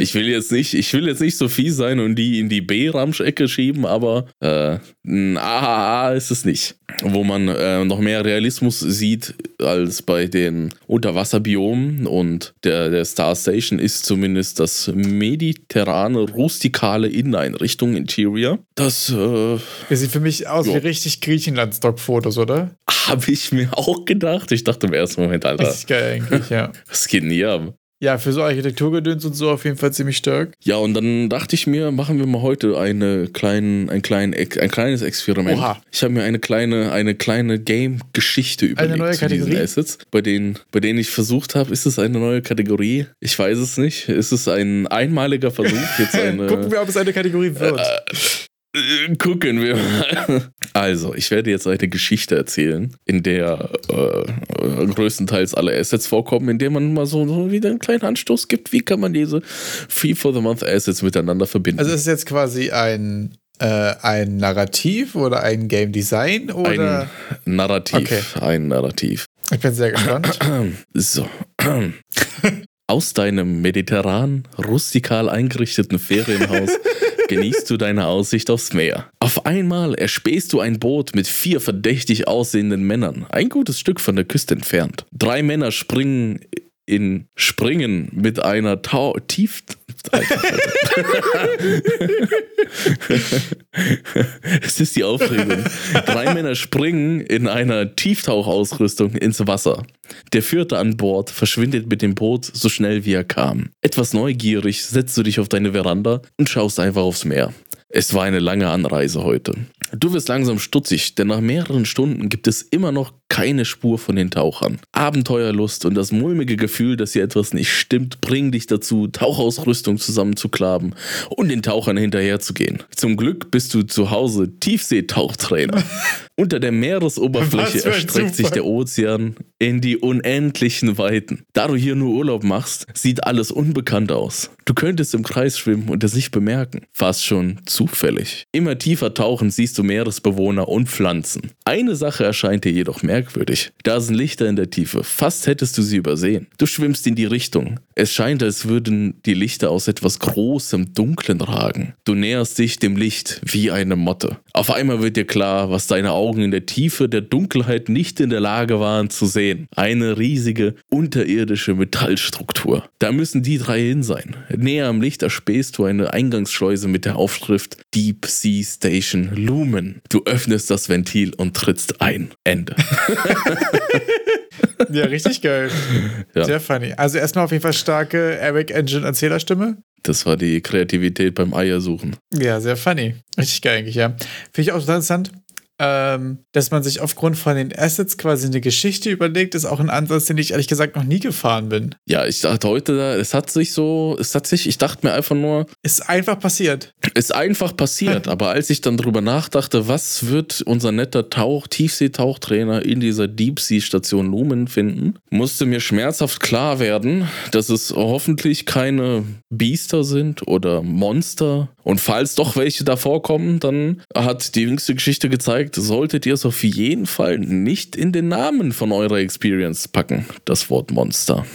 Ich will jetzt nicht, ich will jetzt nicht so fies sein und die in die B-Ramsch-Ecke schieben, aber äh, ein AAA ist es nicht. Wo man äh, noch mehr Realismus sieht als bei den Unterwasserbiomen und der, der Star Station ist zumindest das mediterrane, rustikale Inneneinrichtung, Interior. Das äh, Das sieht für mich aus Ja. wie richtig Griechenland-Stock-Fotos, oder? habe ich mir auch gedacht. Ich dachte im ersten Moment, Alter, Richtig geil eigentlich, ja. was geht denn hier ab? Ja, für so Architekturgedöns und so auf jeden Fall ziemlich stark. Ja, und dann dachte ich mir, machen wir mal heute eine kleinen, ein, kleinen, Ex- ein kleines Experiment. Oha. Ich habe mir eine kleine, eine kleine Game-Geschichte überlegt neue zu diesen Kategorie? Assets, bei denen, bei denen ich versucht habe, ist es eine neue Kategorie? Ich weiß es nicht. Ist es ein einmaliger Versuch? Jetzt eine, Gucken wir, ob es eine Kategorie wird. Äh, Gucken wir mal. Also, ich werde jetzt eine Geschichte erzählen, in der äh, größtenteils alle Assets vorkommen, in der man mal so, so wieder einen kleinen Anstoß gibt. Wie kann man diese Free for the Month Assets miteinander verbinden? Also ist es jetzt quasi ein, äh, ein Narrativ oder ein Game Design oder? ein Narrativ. Okay. Ein Narrativ. Ich bin sehr gespannt. So. Aus deinem mediterran, rustikal eingerichteten Ferienhaus genießt du deine Aussicht aufs Meer. Auf einmal erspähst du ein Boot mit vier verdächtig aussehenden Männern, ein gutes Stück von der Küste entfernt. Drei Männer springen in Springen mit einer Tau tief es ist die Aufregung. Drei Männer springen in einer Tieftauchausrüstung ins Wasser. Der vierte an Bord verschwindet mit dem Boot so schnell wie er kam. Etwas neugierig setzt du dich auf deine Veranda und schaust einfach aufs Meer. Es war eine lange Anreise heute. Du wirst langsam stutzig, denn nach mehreren Stunden gibt es immer noch keine Spur von den Tauchern. Abenteuerlust und das mulmige Gefühl, dass hier etwas nicht stimmt, bringen dich dazu, Tauchausrüstung zusammenzuklaben und den Tauchern hinterherzugehen. Zum Glück bist du zu Hause Tiefseetauchtrainer. Unter der Meeresoberfläche erstreckt sich der Ozean in die unendlichen Weiten. Da du hier nur Urlaub machst, sieht alles unbekannt aus. Du könntest im Kreis schwimmen und es nicht bemerken. Fast schon zufällig. Immer tiefer tauchen siehst du Meeresbewohner und Pflanzen. Eine Sache erscheint dir jedoch merkwürdig. Da sind Lichter in der Tiefe. Fast hättest du sie übersehen. Du schwimmst in die Richtung. Es scheint, als würden die Lichter aus etwas Großem, Dunklen ragen. Du näherst dich dem Licht wie eine Motte. Auf einmal wird dir klar, was deine Augen in der Tiefe der Dunkelheit nicht in der Lage waren zu sehen. Eine riesige, unterirdische Metallstruktur. Da müssen die drei hin sein. Näher am Licht erspähst du eine Eingangsschleuse mit der Aufschrift Deep Sea Station Lumen. Du öffnest das Ventil und trittst ein. Ende. ja, richtig geil. Ja. Sehr funny. Also erstmal auf jeden Fall starke Eric Engine Erzählerstimme. Das war die Kreativität beim Eiersuchen. Ja, sehr funny. Richtig geil eigentlich, ja. Finde ich auch interessant ähm, dass man sich aufgrund von den Assets quasi eine Geschichte überlegt, ist auch ein Ansatz, den ich ehrlich gesagt noch nie gefahren bin. Ja, ich dachte heute, es hat sich so, es hat sich, ich dachte mir einfach nur. Ist einfach passiert. Ist einfach passiert, aber als ich dann drüber nachdachte, was wird unser netter Tauch, Tiefseetauchtrainer in dieser Deep-Sea-Station Lumen finden, musste mir schmerzhaft klar werden, dass es hoffentlich keine Biester sind oder Monster. Und falls doch welche da vorkommen, dann hat die jüngste Geschichte gezeigt, zeigt, solltet ihr es auf jeden Fall nicht in den Namen von eurer Experience packen, das Wort Monster.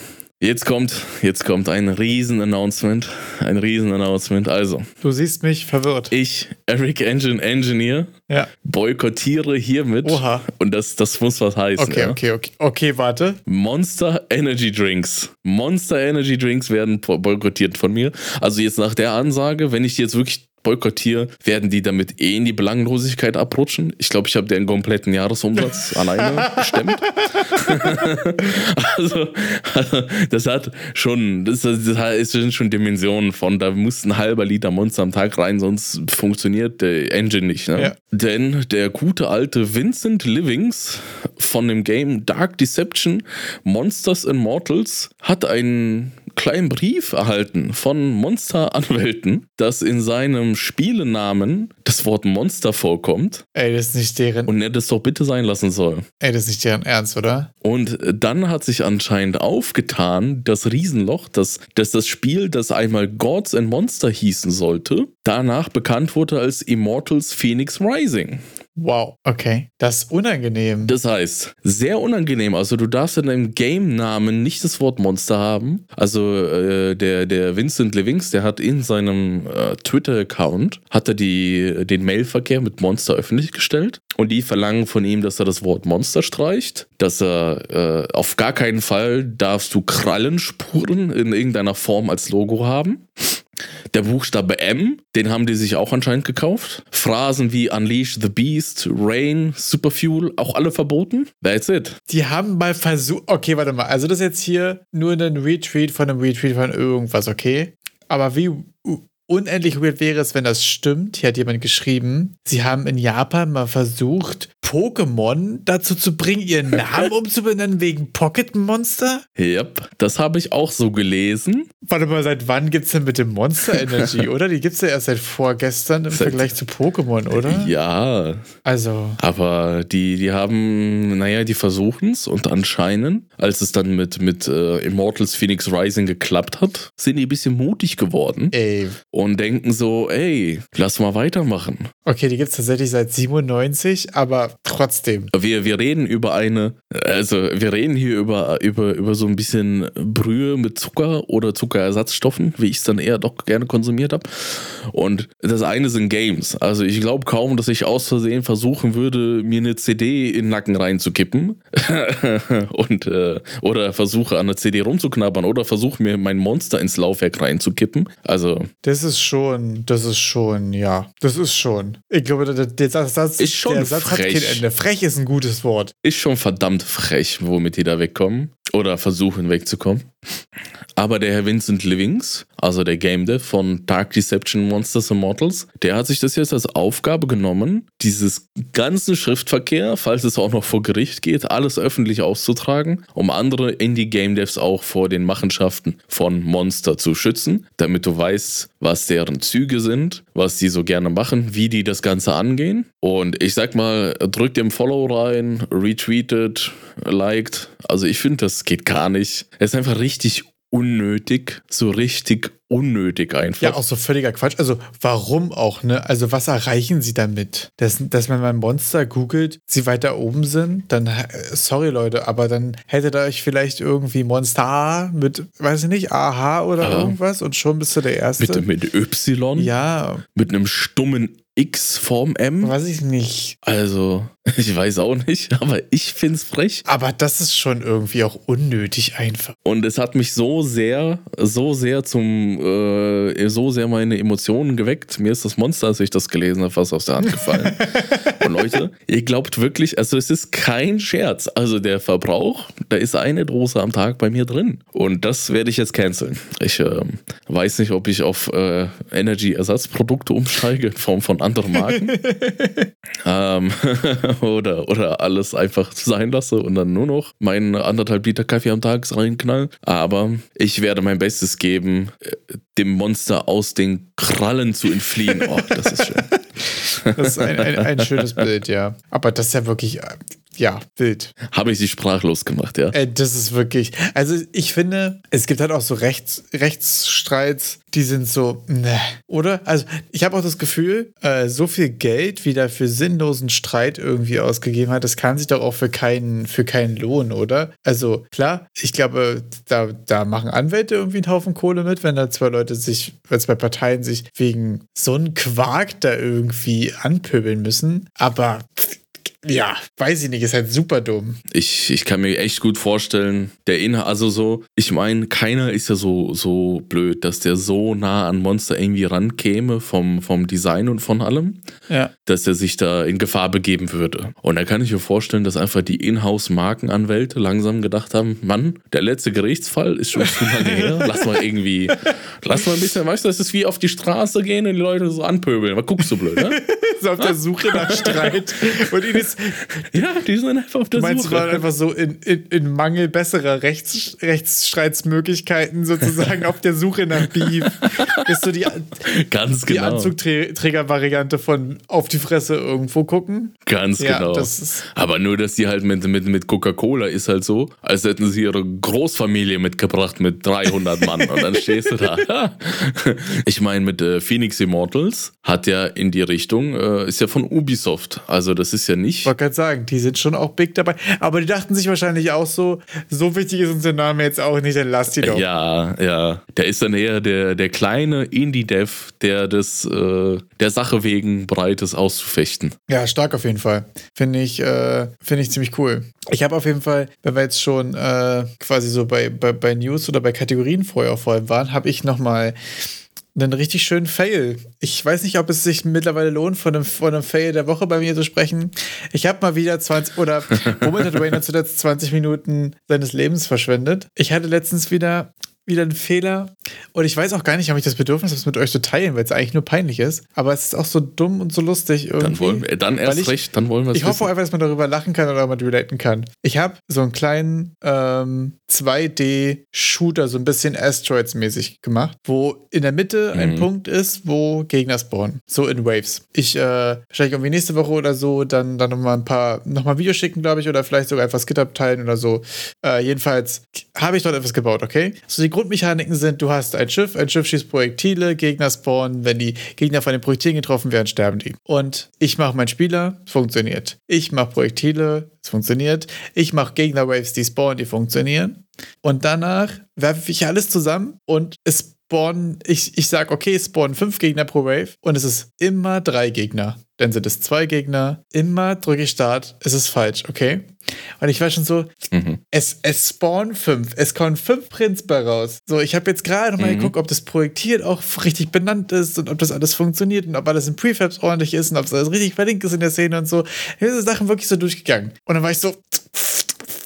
Jetzt kommt, jetzt kommt ein Riesen-Announcement. Ein Riesen-Announcement. Also. Du siehst mich verwirrt. Ich, Eric Engine Engineer, ja. boykottiere hiermit. Oha. Und das, das muss was heißen. Okay, ja? okay, okay. Okay, warte. Monster Energy Drinks. Monster Energy Drinks werden boykottiert von mir. Also jetzt nach der Ansage, wenn ich jetzt wirklich boykottiere, werden die damit eh in die Belanglosigkeit abrutschen. Ich glaube, ich habe den kompletten Jahresumsatz alleine bestimmt. also, also, das hat schon, das, das sind schon Dimensionen von, da muss ein halber Liter Monster am Tag rein, sonst funktioniert der Engine nicht. Ne? Ja. Denn der gute alte Vincent Livings von dem Game Dark Deception Monsters and Mortals hat einen kleinen Brief erhalten von Monster-Anwälten, dass in seinem Spielenamen das Wort Monster vorkommt. Ey, das ist nicht deren. Und er das doch bitte sein lassen soll. Ey, das ist nicht deren Ernst, oder? Und dann hat sich anscheinend aufgetan, das Riesenloch, dass, dass das Spiel, das einmal Gods and Monster hießen sollte, danach bekannt wurde als Immortals Phoenix Rising. Wow, okay. Das ist unangenehm. Das heißt, sehr unangenehm. Also du darfst in deinem Game-Namen nicht das Wort Monster haben. Also äh, der, der Vincent Livings, der hat in seinem äh, Twitter-Account, hat er die, den Mailverkehr mit Monster öffentlich gestellt. Und die verlangen von ihm, dass er das Wort Monster streicht, dass er äh, auf gar keinen Fall darfst du Krallenspuren in irgendeiner Form als Logo haben. Der Buchstabe M, den haben die sich auch anscheinend gekauft. Phrasen wie Unleash the Beast, Rain, Superfuel, auch alle verboten. That's it. Die haben mal versucht. Okay, warte mal. Also, das ist jetzt hier nur ein Retweet von einem Retweet von irgendwas, okay? Aber wie unendlich weird wäre es, wenn das stimmt. Hier hat jemand geschrieben, sie haben in Japan mal versucht, Pokémon dazu zu bringen, ihren Namen umzubenennen wegen Pocket Monster? Yep, das habe ich auch so gelesen. Warte mal, seit wann gibt es denn mit dem Monster Energy, oder? Die gibt es ja erst seit vorgestern im seit Vergleich zu Pokémon, oder? Ja. Also. Aber die, die haben, naja, die versuchen es und anscheinend, als es dann mit, mit uh, Immortals Phoenix Rising geklappt hat, sind die ein bisschen mutig geworden. Ey. Und denken so, ey, lass mal weitermachen. Okay, die gibt es tatsächlich seit 97, aber trotzdem. Wir, wir reden über eine, also wir reden hier über, über, über so ein bisschen Brühe mit Zucker oder Zuckerersatzstoffen, wie ich es dann eher doch gerne konsumiert habe. Und das eine sind Games. Also ich glaube kaum, dass ich aus Versehen versuchen würde, mir eine CD in den Nacken reinzukippen und äh, oder versuche an der CD rumzuknabbern oder versuche mir mein Monster ins Laufwerk reinzukippen. Also das ist schon, das ist schon, ja, das ist schon. Ich glaube, der, der Satz, ist schon der Satz frech. hat kein Ende. Frech ist ein gutes Wort. Ist schon verdammt frech, womit die da wegkommen oder versuchen wegzukommen. Aber der Herr Vincent Livings, also der Game Dev von Dark Deception Monsters Immortals, der hat sich das jetzt als Aufgabe genommen, dieses ganzen Schriftverkehr, falls es auch noch vor Gericht geht, alles öffentlich auszutragen, um andere Indie-Game Devs auch vor den Machenschaften von Monster zu schützen, damit du weißt, was deren Züge sind, was die so gerne machen, wie die das Ganze angehen. Und ich sag mal, drückt dem Follow rein, retweetet, liked. Also ich finde, das geht gar nicht. Es ist einfach richtig unnötig, so richtig unnötig einfach. Ja, auch so völliger Quatsch. Also, warum auch, ne? Also, was erreichen sie damit? Dass, dass man mal Monster googelt, sie weiter oben sind, dann, äh, sorry Leute, aber dann hättet ihr euch vielleicht irgendwie Monster mit, weiß ich nicht, AH oder Ja. irgendwas und schon bist du der Erste. Bitte mit Y, Ja, mit einem stummen X vorm M. weiß ich nicht. Also, ich weiß auch nicht, aber ich find's frech. Aber das ist schon irgendwie auch unnötig einfach. Und es hat mich so sehr, so sehr zum, äh, so sehr meine Emotionen geweckt. Mir ist das Monster, als ich das gelesen habe, fast aus der Hand gefallen. Und Leute, ihr glaubt wirklich, also es ist kein Scherz. Also der Verbrauch, da ist eine Dose am Tag bei mir drin. Und das werde ich jetzt canceln. Ich ähm, weiß nicht, ob ich auf äh, Energy-Ersatzprodukte umsteige in Form von anderen Marken. ähm, oder, oder alles einfach sein lasse und dann nur noch meinen anderthalb Liter Kaffee am Tag reinknallen. Aber ich werde mein Bestes geben, äh, dem Monster aus den Krallen zu entfliehen. Oh, das ist schön. Das ist ein, ein, ein schönes Bild, ja. Aber das ist ja wirklich, äh, ja, wild. Habe ich sie sprachlos gemacht, ja. Äh, das ist wirklich. Also ich finde, es gibt halt auch so Rechts, Rechtsstreits, die sind so, ne, oder? Also ich habe auch das Gefühl, äh, so viel Geld, wie da für sinnlosen Streit irgendwie ausgegeben hat, das kann sich doch auch für keinen, für keinen lohnen, oder? Also klar, ich glaube, da, da machen Anwälte irgendwie einen Haufen Kohle mit, wenn da zwei Leute sich, wenn zwei Parteien sich wegen so einem Quark da irgendwie anpöbeln müssen. Aber ja, weiß ich nicht, ist halt super dumm. Ich, ich kann mir echt gut vorstellen, der Inhalt, also so, ich meine, keiner ist ja so, so blöd, dass der so nah an Monster irgendwie rankäme vom, vom Design und von allem, Ja. dass er sich da in Gefahr begeben würde. Und da kann ich mir vorstellen, dass einfach die Inhouse-Markenanwälte langsam gedacht haben, Mann, der letzte Gerichtsfall ist schon zu lange her, lass mal irgendwie, lass mal ein bisschen, weißt du, das ist wie auf die Straße gehen und die Leute so anpöbeln. Was guckst du blöd, ne? ist auf der Suche nach Streit. Und ihn ist, Ja, die sind einfach auf der du meinst, Suche. sie waren einfach so in, in, in Mangel besserer Rechts, Rechtsstreitsmöglichkeiten sozusagen auf der Suche nach Beef. Ist so die, Ganz die genau. Anzugträger-Variante von auf die Fresse irgendwo gucken. Ganz Ja, genau. Aber nur, dass die halt mit, mit, mit Coca-Cola ist halt so, als hätten sie ihre Großfamilie mitgebracht mit 300 Mann. Und dann stehst du da. ich meine, mit äh, Phoenix Immortals hat ja in die Richtung, äh, ist ja von Ubisoft. Also das ist ja nicht. Ich wollte gerade sagen, die sind schon auch big dabei. Aber die dachten sich wahrscheinlich auch so, so wichtig ist uns der Name jetzt auch nicht, dann lass die doch. Ja, ja. Der ist dann eher der, der kleine Indie-Dev, der das, äh, der Sache wegen bereit ist auszufechten. Ja, stark auf jeden Fall. Finde ich, äh, finde ich ziemlich cool. Ich habe auf jeden Fall, wenn wir jetzt schon äh, quasi so bei, bei, bei News oder bei Kategorien vorher vor allem waren, habe ich nochmal einen richtig schönen Fail. Ich weiß nicht, ob es sich mittlerweile lohnt, von einem, von einem Fail der Woche bei mir zu sprechen. Ich habe mal wieder 20, oder womit hat Wayne zuletzt 20 Minuten seines Lebens verschwendet? Ich hatte letztens wieder wieder ein Fehler. Und ich weiß auch gar nicht, ob ich das Bedürfnis habe, es mit euch zu teilen, weil es eigentlich nur peinlich ist. Aber es ist auch so dumm und so lustig irgendwie. Dann wollen wir, dann erst ich- recht, dann wollen wir es Ich hoffe wissen. einfach, dass man darüber lachen kann oder damit relaten kann. Ich habe so einen kleinen ähm, 2D-Shooter, so ein bisschen Asteroids-mäßig gemacht, wo in der Mitte ein Mhm. Punkt ist, wo Gegner spawnen. So in Waves. Ich, äh, wahrscheinlich irgendwie nächste Woche oder so, dann, dann nochmal ein paar, nochmal Videos schicken, glaube ich, oder vielleicht sogar einfach GitHub teilen oder so. Äh, jedenfalls habe ich dort etwas gebaut, okay? So die Grundmechaniken sind, du hast ein Schiff, ein Schiff schießt Projektile, Gegner spawnen, wenn die Gegner von den Projektilen getroffen werden, sterben die. Und ich mache meinen Spieler, es funktioniert. Ich mache Projektile, es funktioniert. Ich mache Gegner-Waves, die spawnen, die funktionieren. Und danach werfe ich alles zusammen und es spawnen, ich, ich sage, okay, spawnen fünf Gegner pro Wave und es ist immer drei Gegner. Dann sind es zwei Gegner. Immer drücke ich Start, es ist falsch, okay? Und ich war schon so, mhm. es, es spawnen fünf. Es kommen fünf Prints bei raus. So, ich habe jetzt gerade nochmal mhm. geguckt, ob das Projektil auch richtig benannt ist und ob das alles funktioniert und ob alles in Prefabs ordentlich ist und ob es alles richtig verlinkt ist in der Szene und so. Diese Sachen wirklich so durchgegangen. Und dann war ich so,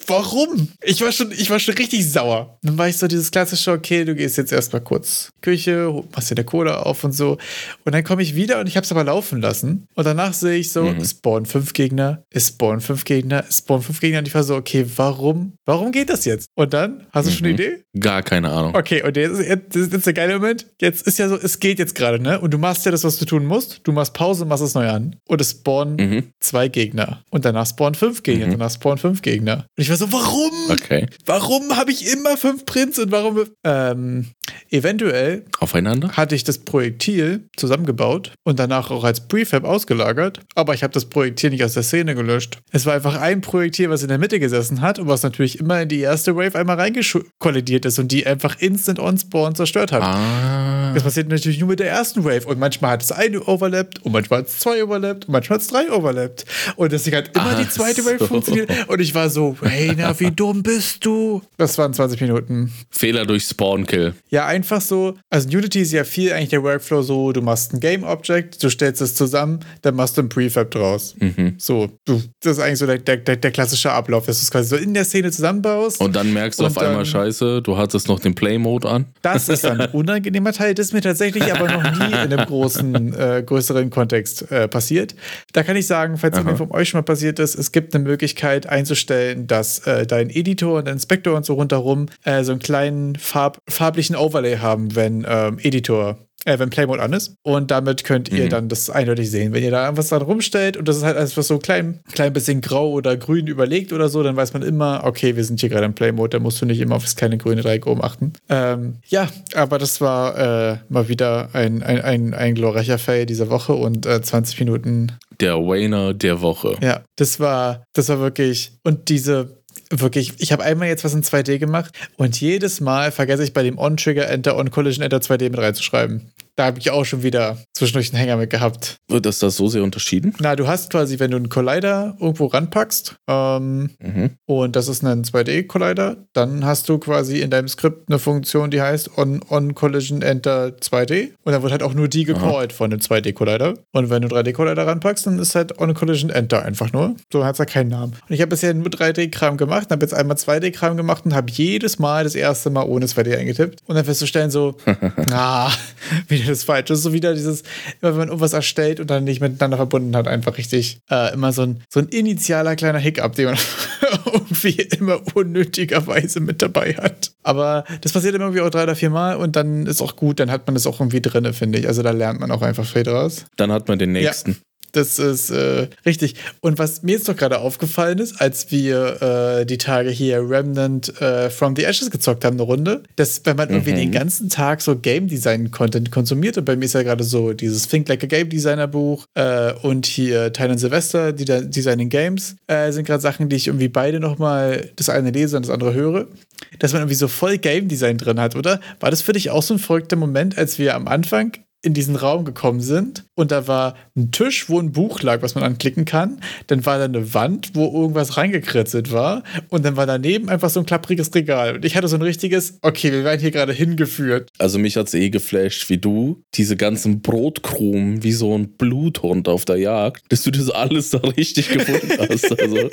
warum? Ich war schon, ich war schon richtig sauer. Dann war ich so dieses klassische, okay, du gehst jetzt erstmal kurz Küche, machst dir der Cola auf und so. Und dann komme ich wieder und ich habe es aber laufen lassen. Und danach sehe ich so, mhm. es spawnen fünf Gegner, es spawnen fünf Gegner, es spawnen fünf Gegner. Und ich war so, okay, warum? Warum geht das jetzt? Und dann, hast du schon eine mhm. Idee? Gar keine Ahnung. Okay, und jetzt, jetzt, jetzt ist der geile Moment. Jetzt ist ja so, es geht jetzt gerade, ne? Und du machst ja das, was du tun musst. Du machst Pause, machst es neu an. Und es spawnen mhm. zwei Gegner. Und danach spawnen fünf Gegner. Mhm. Danach spawnen fünf Gegner. Und ich war so, warum? Okay. Warum habe ich immer fünf Prints und warum? Ähm, eventuell aufeinander hatte ich das Projektil zusammengebaut und danach auch als Prefab ausgelagert, aber ich habe das Projektil nicht aus der Szene gelöscht. Es war einfach ein Projektil, was in der Mitte gesessen hat und was natürlich immer in die erste Wave einmal reingekollidiert ist und die einfach instant on spawn zerstört hat. Ah. Das passiert natürlich nur mit der ersten Wave und manchmal hat es eine overlappt und manchmal hat es zwei overlappt und manchmal hat es drei overlappt und deswegen hat immer Ach die zweite Wave so. funktioniert und ich war so, hey, na, wie dumm bist du? Das waren 20 Minuten. Fehler durch Spawn-Kill. Ja, einfach so. Also in Unity ist ja viel eigentlich der Workflow so, du machst ein Game-Object, du stellst es zusammen, dann machst du ein Prefab draus. Mhm. So, du, das ist eigentlich so der, der, der, klassische Ablauf, dass du es quasi so in der Szene zusammenbaust. Und dann merkst du auf einmal, scheiße, du hattest noch den Play-Mode an. Das ist ein unangenehmer Teil, das ist mir tatsächlich aber noch nie in einem großen, äh, größeren Kontext äh, passiert. Da kann ich sagen, falls es von euch schon mal passiert ist, es gibt eine Möglichkeit einzustellen, dass äh, dein Editor und Inspektor und so rundherum äh, so einen kleinen Farb, farblichen Overlay haben, wenn ähm, Editor äh, wenn Playmode an ist. Und damit könnt ihr mhm. dann das eindeutig sehen. Wenn ihr da was dran rumstellt und das ist halt alles was so klein, klein bisschen grau oder grün überlegt oder so, dann weiß man immer, okay, wir sind hier gerade im Playmode, da musst du nicht immer auf das kleine grüne Dreieck oben achten. Ähm, ja, aber das war äh, mal wieder ein, ein, ein, ein glorreicher Fail dieser Woche und äh, 20 Minuten. Der Wayner der Woche. Ja, das war, das war wirklich. Und diese wirklich, ich habe einmal jetzt was in 2D gemacht und jedes Mal vergesse ich bei dem On-Trigger Enter, On-Collision Enter 2D mit reinzuschreiben. Da habe ich auch schon wieder zwischendurch einen Hänger mit gehabt. Wird das das so sehr unterschieden? Na, du hast quasi, wenn du einen Collider irgendwo ranpackst, ähm, mhm. und das ist ein 2D-Collider, dann hast du quasi in deinem Skript eine Funktion, die heißt on, on Collision Enter 2D. Und dann wird halt auch nur die gecallt von dem 2D-Collider. Und wenn du 3D-Collider ranpackst, dann ist halt on Collision Enter einfach nur. So hat es ja keinen Namen. Und ich habe bisher nur 3D-Kram gemacht, habe jetzt einmal 2D-Kram gemacht und habe jedes Mal das erste Mal ohne 2D eingetippt. Und dann festzustellen so, ah, wieder das falsch. Das ist so wieder dieses, immer wenn man irgendwas erstellt und dann nicht miteinander verbunden hat, einfach richtig äh, immer so ein, so ein initialer kleiner Hiccup, den man irgendwie immer unnötigerweise mit dabei hat. Aber das passiert immer irgendwie auch drei oder vier Mal und dann ist auch gut, dann hat man das auch irgendwie drin, finde ich. Also da lernt man auch einfach viel draus. Dann hat man den nächsten. Das ist äh, richtig. Und was mir jetzt doch gerade aufgefallen ist, als wir äh, die Tage hier Remnant äh, from the Ashes gezockt haben, eine Runde, dass wenn man mhm. irgendwie den ganzen Tag so Game Design Content konsumiert, und bei mir ist ja gerade so dieses Think Like a Game Designer Buch äh, und hier Tynan Sylvester, die da Designing Games, äh, sind gerade Sachen, die ich irgendwie beide nochmal, das eine lese und das andere höre, dass man irgendwie so voll Game Design drin hat, oder? War das für dich auch so ein verrückter Moment, als wir am Anfang in diesen Raum gekommen sind und da war ein Tisch, wo ein Buch lag, was man anklicken kann. Dann war da eine Wand, wo irgendwas reingekritzelt war und dann war daneben einfach so ein klappriges Regal. Und ich hatte so ein richtiges, okay, wir werden hier gerade hingeführt. Also mich hat es eh geflasht, wie du diese ganzen Brotkrumen wie so ein Bluthund auf der Jagd, dass du das alles da richtig gefunden hast. Also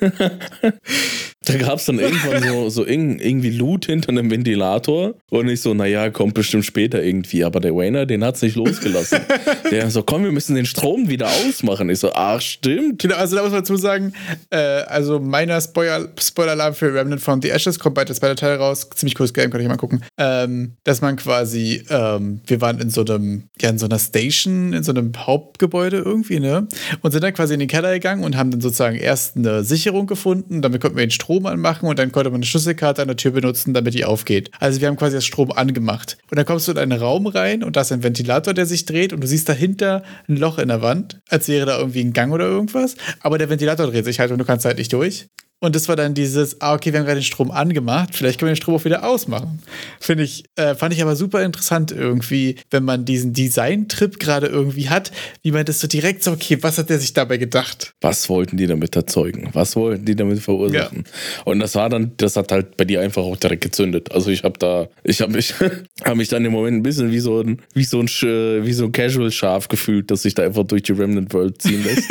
da gab es dann irgendwann so, so irgendwie Loot hinter einem Ventilator und ich so, naja, kommt bestimmt später irgendwie. Aber der Wayner, den hat es nicht losgelassen. der so, komm, wir müssen den Strom wieder ausmachen. Ich so, ach, stimmt. Genau, also da muss man dazu sagen, äh, also meiner Spoiler, Spoiler-Alarm für Remnant from the Ashes kommt bald das zweite Teil raus. Ziemlich cooles Game, kann ich mal gucken. Ähm, dass man quasi, ähm, wir waren in so einem, ja, in so einer Station, in so einem Hauptgebäude irgendwie, ne? Und sind dann quasi in den Keller gegangen und haben dann sozusagen erst eine Sicherung gefunden, damit konnten wir den Strom Strom anmachen und dann konnte man eine Schlüsselkarte an der Tür benutzen, damit die aufgeht. Also wir haben quasi das Strom angemacht. Und dann kommst du in einen Raum rein und da ist ein Ventilator, der sich dreht und du siehst dahinter ein Loch in der Wand, als wäre da irgendwie ein Gang oder irgendwas. Aber der Ventilator dreht sich halt und du kannst halt nicht durch. Und das war dann dieses, ah, okay, wir haben gerade den Strom angemacht, vielleicht können wir den Strom auch wieder ausmachen. Finde ich, äh, fand ich aber super interessant irgendwie, wenn man diesen Design-Trip gerade irgendwie hat, wie man das so direkt so, okay, was hat der sich dabei gedacht? Was wollten die damit erzeugen? Was wollten die damit verursachen? Ja. Und das war dann, das hat halt bei dir einfach auch direkt gezündet. Also ich habe da, ich habe mich, habe mich dann im Moment ein bisschen wie so ein, wie so ein, wie so ein Casual-Schaf gefühlt, dass sich da einfach durch die Remnant World ziehen lässt.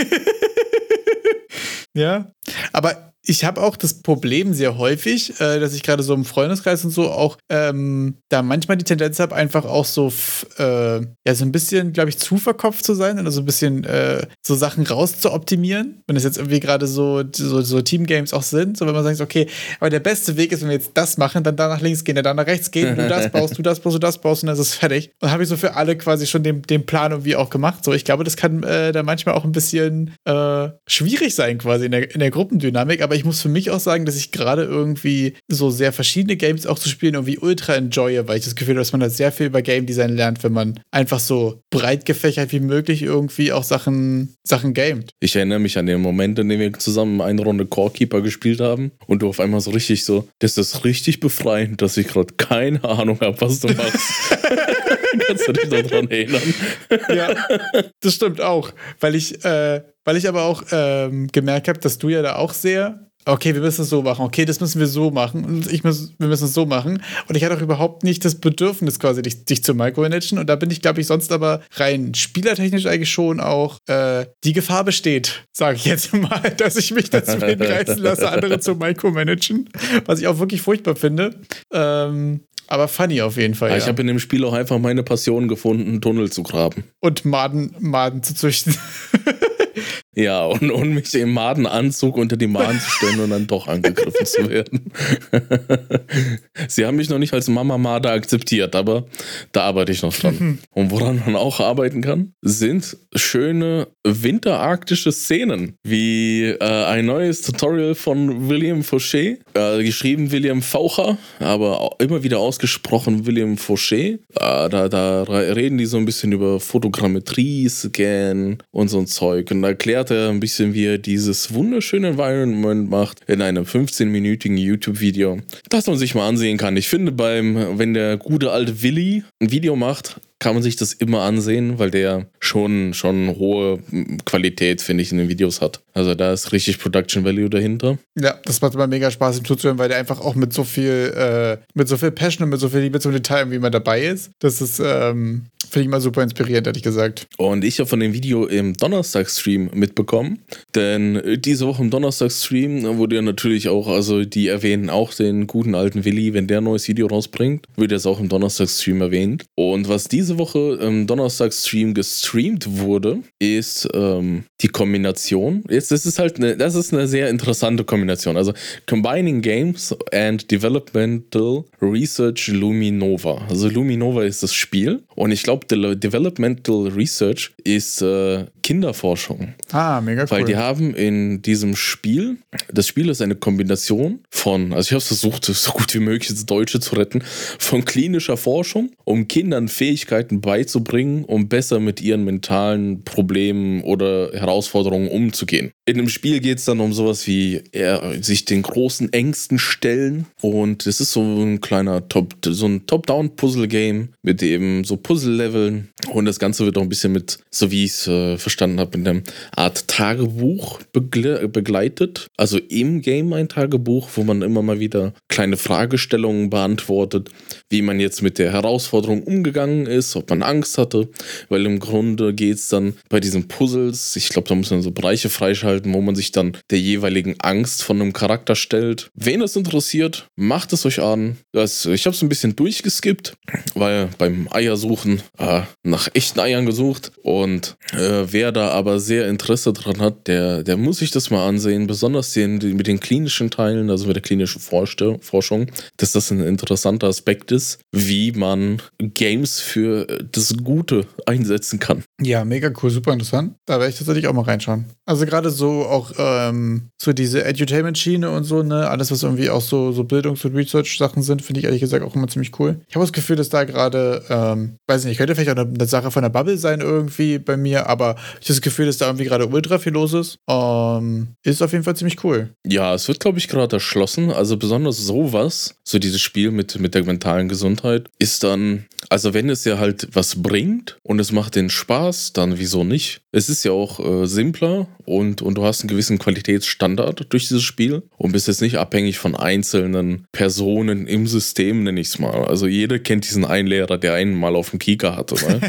ja, aber ich habe auch das Problem sehr häufig, äh, dass ich gerade so im Freundeskreis und so auch ähm, da manchmal die Tendenz habe, einfach auch so, äh, ja, so ein bisschen, glaube ich, zu verkopft zu sein und so ein bisschen äh, so Sachen rauszuoptimieren. Wenn es jetzt irgendwie gerade so, so, so Teamgames auch sind, so wenn man sagt, okay, aber der beste Weg ist, wenn wir jetzt das machen, dann da nach links gehen, dann nach rechts gehen, du das baust, du das baust, du das baust und dann ist es fertig. Und habe ich so für alle quasi schon den, den Plan irgendwie auch gemacht. So, ich glaube, das kann äh, da manchmal auch ein bisschen äh, schwierig sein, quasi in der, in der Gruppendynamik, aber aber ich muss für mich auch sagen, dass ich gerade irgendwie so sehr verschiedene Games auch zu spielen irgendwie ultra enjoye, weil ich das Gefühl habe, dass man da sehr viel über Game Design lernt, wenn man einfach so breit gefächert wie möglich irgendwie auch Sachen, Sachen gamet. Ich erinnere mich an den Moment, in dem wir zusammen eine Runde Corekeeper gespielt haben und du auf einmal so richtig so, das ist richtig befreiend, dass ich gerade keine Ahnung habe, was du machst. Kannst du dich dran erinnern? ja, das stimmt auch, weil ich, äh, weil ich aber auch ähm, gemerkt habe, dass du ja da auch sehr okay, wir müssen es so machen, okay, das müssen wir so machen und ich muss, wir müssen es so machen. Und ich hatte auch überhaupt nicht das Bedürfnis, quasi dich, dich zu micromanagen. Und da bin ich, glaube ich, sonst aber rein spielertechnisch eigentlich schon auch äh, die Gefahr besteht, sage ich jetzt mal, dass ich mich dazu hinreißen lasse, andere zu micromanagen. Was ich auch wirklich furchtbar finde. Ähm, aber funny auf jeden Fall. Ja, ja. Ich habe in dem Spiel auch einfach meine Passion gefunden, Tunnel zu graben. Und Maden, Maden zu züchten. Ja, und, und mich im Madenanzug unter die Maden zu stellen und dann doch angegriffen zu werden. Sie haben mich noch nicht als Mama Made akzeptiert, aber da arbeite ich noch dran. und woran man auch arbeiten kann, sind schöne winterarktische Szenen, wie äh, ein neues Tutorial von William Fauché, äh, geschrieben William Faucher, aber immer wieder ausgesprochen William Fauché. Äh, da, da reden die so ein bisschen über Fotogrammetrie, Scan und so ein Zeug und erklärt erklärt er ein bisschen, wie er dieses wunderschöne Environment macht in einem 15-minütigen YouTube-Video, das man sich mal ansehen kann. Ich finde, beim, wenn der gute alte Willi ein Video macht, kann man sich das immer ansehen, weil der schon, schon hohe Qualität, finde ich, in den Videos hat. Also da ist richtig Production Value dahinter. Ja, das macht immer mega Spaß, ihm zuzuhören, weil der einfach auch mit so viel, äh, mit so viel Passion und mit so viel Liebe zum Detail irgendwie mal dabei ist. Das ist, ähm, Finde ich mal super inspirierend, ehrlich gesagt. Und ich habe von dem Video im Donnerstag-Stream mitbekommen. Denn diese Woche im Donnerstag-Stream wurde ja natürlich auch, also die erwähnen auch den guten alten Willi, wenn der ein neues Video rausbringt, wird das auch im Donnerstag-Stream erwähnt. Und was diese Woche im Donnerstag-Stream gestreamt wurde, ist ähm, die Kombination. Jetzt ist halt eine, das ist eine sehr interessante Kombination. Also Combining Games and Developmental Research Luminova. Also Luminova ist das Spiel. Und ich glaube, De Developmental Research ist äh, Kinderforschung. Ah, mega cool. Weil die haben in diesem Spiel, das Spiel ist eine Kombination von, also ich habe versucht, so gut wie möglich das Deutsche zu retten, von klinischer Forschung, um Kindern Fähigkeiten beizubringen, um besser mit ihren mentalen Problemen oder Herausforderungen umzugehen. In dem Spiel geht es dann um sowas wie er, sich den großen Ängsten stellen und es ist so ein kleiner Top, so ein Top-Down-Puzzle-Game mit eben so Puzzle-Leveln und das Ganze wird auch ein bisschen mit, so wie ich es äh, verstanden habe, in einer Art Tagebuch begle begleitet. Also im Game ein Tagebuch, wo man immer mal wieder kleine Fragestellungen beantwortet, wie man jetzt mit der Herausforderung umgegangen ist, ob man Angst hatte, weil im Grunde geht es dann bei diesen Puzzles, ich glaube, da muss man so Bereiche freischalten, wo man sich dann der jeweiligen Angst von einem Charakter stellt. Wen das interessiert, macht es euch an. Das, ich habe es ein bisschen durchgeskippt, weil beim Eiersuchen äh, nach echten Eiern gesucht und äh, wer da aber sehr Interesse dran hat, der, der muss sich das mal ansehen, besonders den, mit den klinischen Teilen, also mit der klinischen Forschung, dass das ein interessanter Aspekt ist, wie man Games für das Gute einsetzen kann. Ja, mega cool, super interessant. Da werde ich tatsächlich auch mal reinschauen. Also gerade so auch ähm, so diese Edutainment-Schiene und so, ne, alles, was irgendwie auch so, so Bildungs- und Research-Sachen sind, finde ich ehrlich gesagt auch immer ziemlich cool. Ich habe das Gefühl, dass da gerade, ähm, weiß ich nicht, könnte vielleicht auch eine, eine, Sache von der Bubble sein irgendwie bei mir, aber ich habe das Gefühl, dass da irgendwie gerade ultra viel los ist. Ähm, ist auf jeden Fall ziemlich cool. Ja, es wird, glaube ich, gerade erschlossen. Also besonders sowas, so dieses Spiel mit, mit der mentalen Gesundheit, ist dann, also wenn es ja halt was bringt und es macht den Spaß, dann wieso nicht? Es ist ja auch äh, simpler und, und du hast einen gewissen Qualitätsstandard durch dieses Spiel und bist jetzt nicht abhängig von einzelnen Personen im System, nenne ich es mal. Also jeder kennt diesen einen Lehrer, der einen mal auf dem Kika hatte. Ne?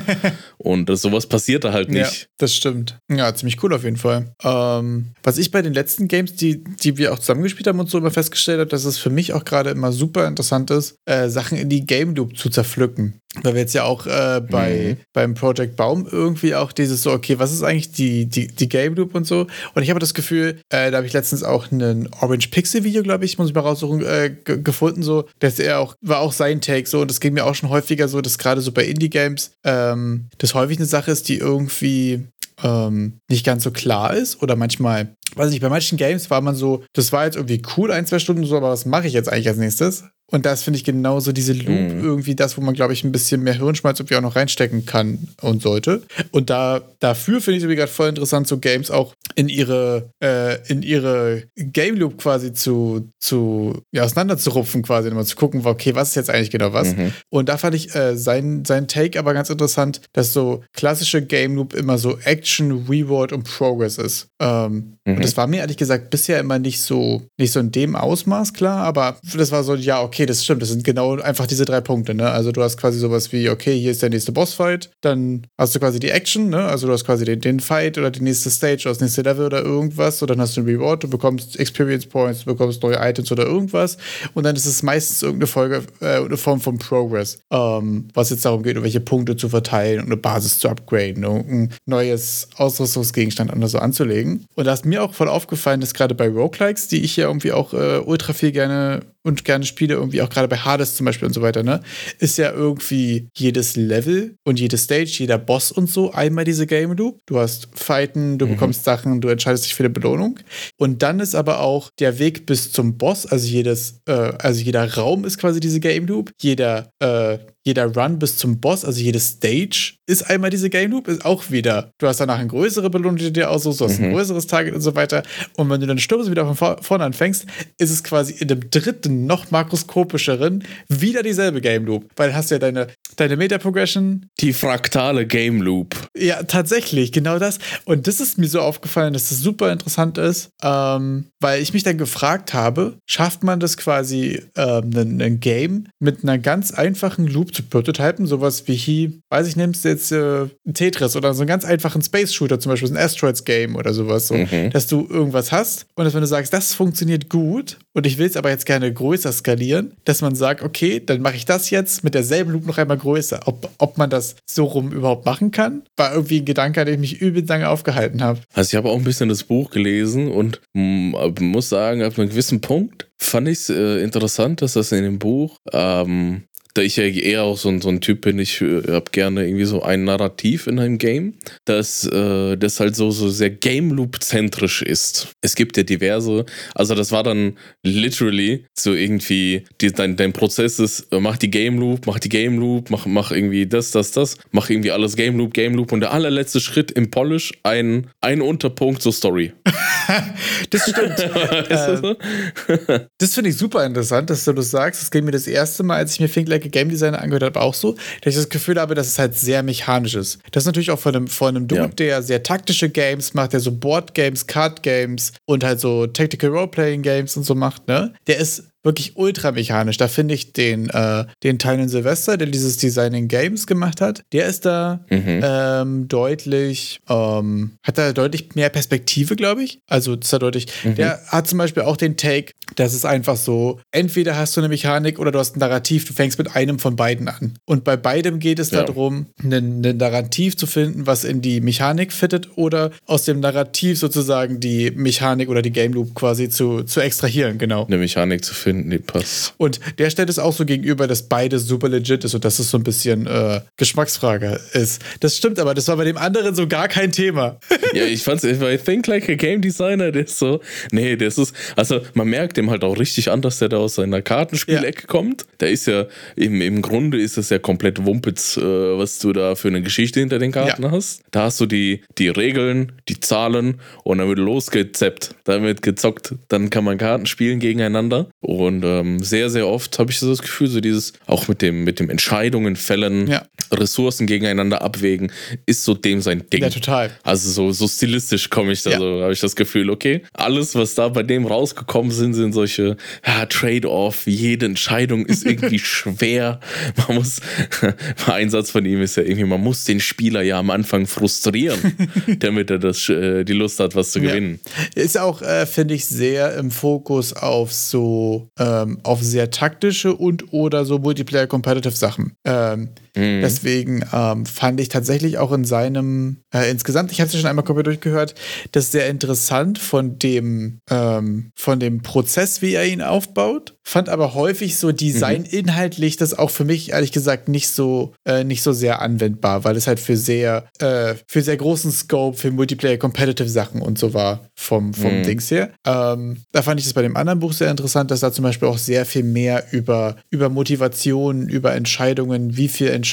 und das, sowas passiert da halt nicht. Ja, das stimmt. Ja, ziemlich cool auf jeden Fall. Ähm, was ich bei den letzten Games, die, die wir auch zusammengespielt haben und so immer festgestellt habe, dass es für mich auch gerade immer super interessant ist, äh, Sachen in die Game Loop zu zerpflücken. Weil wir jetzt ja auch äh, bei, mhm. beim Project Baum irgendwie auch dieses so, okay, was ist eigentlich die, die, die Game Loop und so. Und ich habe das Gefühl, äh, da habe ich letztens auch ein Orange Pixel Video, glaube ich, muss ich mal raussuchen, äh, gefunden, so, dass er auch, war auch sein Take so. Und das ging mir auch schon häufiger so, dass gerade so bei Indie-Games ähm, das häufig eine Sache ist, die irgendwie ähm, nicht ganz so klar ist oder manchmal, weiß ich, bei manchen Games war man so, das war jetzt irgendwie cool, ein, zwei Stunden so, aber was mache ich jetzt eigentlich als nächstes? Und das finde ich genauso diese Loop mhm. irgendwie das, wo man, glaube ich, ein bisschen mehr Hirnschmalz irgendwie auch noch reinstecken kann und sollte. Und da, dafür finde ich es gerade voll interessant, so Games auch in ihre, äh, in ihre Game Loop quasi zu, zu ja, auseinanderzurupfen, quasi, immer zu gucken, okay, was ist jetzt eigentlich genau was? Mhm. Und da fand ich äh, sein, sein Take aber ganz interessant, dass so klassische Game Loop immer so Action, Reward und Progress ist. Ähm, mhm. Und das war mir ehrlich gesagt bisher immer nicht so, nicht so in dem Ausmaß klar, aber das war so, ja, okay, das stimmt, das sind genau einfach diese drei Punkte, ne? Also du hast quasi sowas wie, okay, hier ist der nächste Bossfight, dann hast du quasi die Action, ne? Also du hast quasi den, den Fight oder die nächste Stage oder das nächste Level oder irgendwas, und dann hast du einen Reward, du bekommst Experience Points, du bekommst neue Items oder irgendwas, und dann ist es meistens irgendeine Folge, äh, eine Form von Progress, ähm, was jetzt darum geht, welche Punkte zu verteilen und eine Basis zu upgraden, und ein neues Ausrüstungsgegenstand oder so anzulegen. Und da ist mir auch voll aufgefallen, dass gerade bei Roguelikes, die ich ja irgendwie auch äh, ultra viel gerne und gerne spiele, irgendwie auch gerade bei Hades zum Beispiel und so weiter, ne, ist ja irgendwie jedes Level und jede Stage, jeder Boss und so einmal diese Game Loop. Du hast Fighten, du mhm. bekommst Sachen, du entscheidest dich für eine Belohnung. Und dann ist aber auch der Weg bis zum Boss, also jedes, äh, also jeder Raum ist quasi diese Game Loop, jeder äh, jeder Run bis zum Boss, also jede Stage, ist einmal diese Game Loop, ist auch wieder. Du hast danach eine größere Belohnung, die du dir aussuchst, du hast mhm. ein größeres Target und so weiter. Und wenn du dann stirbst wieder von vorne anfängst, ist es quasi in dem dritten, noch makroskopischeren wieder dieselbe Game Loop. Weil hast du ja deine, deine Meta-Progression. Die fraktale Game Loop. Ja, tatsächlich, genau das. Und das ist mir so aufgefallen, dass das super interessant ist, ähm, weil ich mich dann gefragt habe, schafft man das quasi ähm, ein, ein Game mit einer ganz einfachen Loop zu prototypen, sowas wie hier, weiß ich, nimmst jetzt äh, Tetris oder so einen ganz einfachen Space-Shooter, zum Beispiel ein Asteroids-Game oder sowas, so, mhm. dass du irgendwas hast und dass wenn du sagst, das funktioniert gut und ich will es aber jetzt gerne größer skalieren, dass man sagt, okay, dann mache ich das jetzt mit derselben Loop noch einmal größer. Ob, ob man das so rum überhaupt machen kann, war irgendwie ein Gedanke, an dem ich mich übel lange aufgehalten habe. Also ich habe auch ein bisschen das Buch gelesen und muss sagen, ab einem gewissen Punkt fand ich es äh, interessant, dass das in dem Buch ähm, da ich ja eher auch so ein, so ein Typ bin, ich äh, habe gerne irgendwie so ein Narrativ in einem Game, das, äh, das halt so, so sehr Game Loop-zentrisch ist. Es gibt ja diverse, also das war dann literally so irgendwie, die, dein, dein Prozess ist, äh, mach die Game Loop, mach die Game Loop, mach, mach irgendwie das, das, das, mach irgendwie alles Game Loop, Game Loop und der allerletzte Schritt im Polish, ein, ein Unterpunkt zur Story. das stimmt. äh, das finde ich super interessant, dass du das sagst. Das ging mir das erste Mal, als ich mir Think Like Game Designer angehört habe, auch so, dass ich das Gefühl habe, dass es halt sehr mechanisch ist. Das ist natürlich auch von einem, von einem Dude, ja. der sehr taktische Games macht, der so Board Games, Card Games und halt so Tactical Role-Playing Games und so macht, ne? Der ist wirklich ultramechanisch. Da finde ich den, äh, den Tylen Silvester, der dieses Designing Games gemacht hat, der ist da mhm. ähm, deutlich, ähm, hat da deutlich mehr Perspektive, glaube ich. Also, ist da deutlich. Mhm. Der hat zum Beispiel auch den Take, dass es einfach so, entweder hast du eine Mechanik oder du hast ein Narrativ, du fängst mit einem von beiden an. Und bei beidem geht es ja. darum, ein Narrativ zu finden, was in die Mechanik fittet oder aus dem Narrativ sozusagen die Mechanik oder die Game Loop quasi zu, zu extrahieren, genau. Eine Mechanik zu finden, die passt. Und der stellt es auch so gegenüber, dass beides super legit ist und dass es so ein bisschen äh, Geschmacksfrage ist. Das stimmt aber, das war bei dem anderen so gar kein Thema. ja, ich fand's, I think like a game designer, der ist so, nee, das ist, also man merkt dem halt auch richtig an, dass der da aus seiner Kartenspielecke ja. kommt. Der ist ja, im, im Grunde ist das ja komplett Wumpitz, äh, was du da für eine Geschichte hinter den Karten ja. hast. Da hast du die, die Regeln, die Zahlen und dann wird losgezeppt, dann wird gezockt, dann kann man Karten spielen gegeneinander und ähm, sehr, sehr oft habe ich das Gefühl, so dieses, auch mit dem, mit dem Entscheidungen fällen, ja. Ressourcen gegeneinander abwägen, ist so dem sein Ding. Ja, total. Also so, so stilistisch komme ich da ja. so, habe ich das Gefühl, okay, alles, was da bei dem rausgekommen sind, sind solche ja, Trade-off, jede Entscheidung ist irgendwie schwer. Man muss, ein Satz von ihm ist ja irgendwie, man muss den Spieler ja am Anfang frustrieren, damit er das, äh, die Lust hat, was zu gewinnen. Ist auch, äh, finde ich, sehr im Fokus auf so, ähm, auf sehr taktische und oder so Multiplayer-Competitive Sachen. Ähm, mhm. Deswegen ähm, fand ich tatsächlich auch in seinem, äh, insgesamt, ich habe es ja schon einmal komplett durchgehört, das sehr interessant von dem, ähm, von dem Prozess, wie er ihn aufbaut fand aber häufig so Design mhm. inhaltlich das auch für mich ehrlich gesagt nicht so äh, nicht so sehr anwendbar, weil es halt für sehr äh, für sehr großen Scope für Multiplayer Competitive Sachen und so war vom vom mhm. Dings her. Ähm, da fand ich das bei dem anderen Buch sehr interessant, dass da zum Beispiel auch sehr viel mehr über über Motivation, über Entscheidungen, wie viele Entscheidungen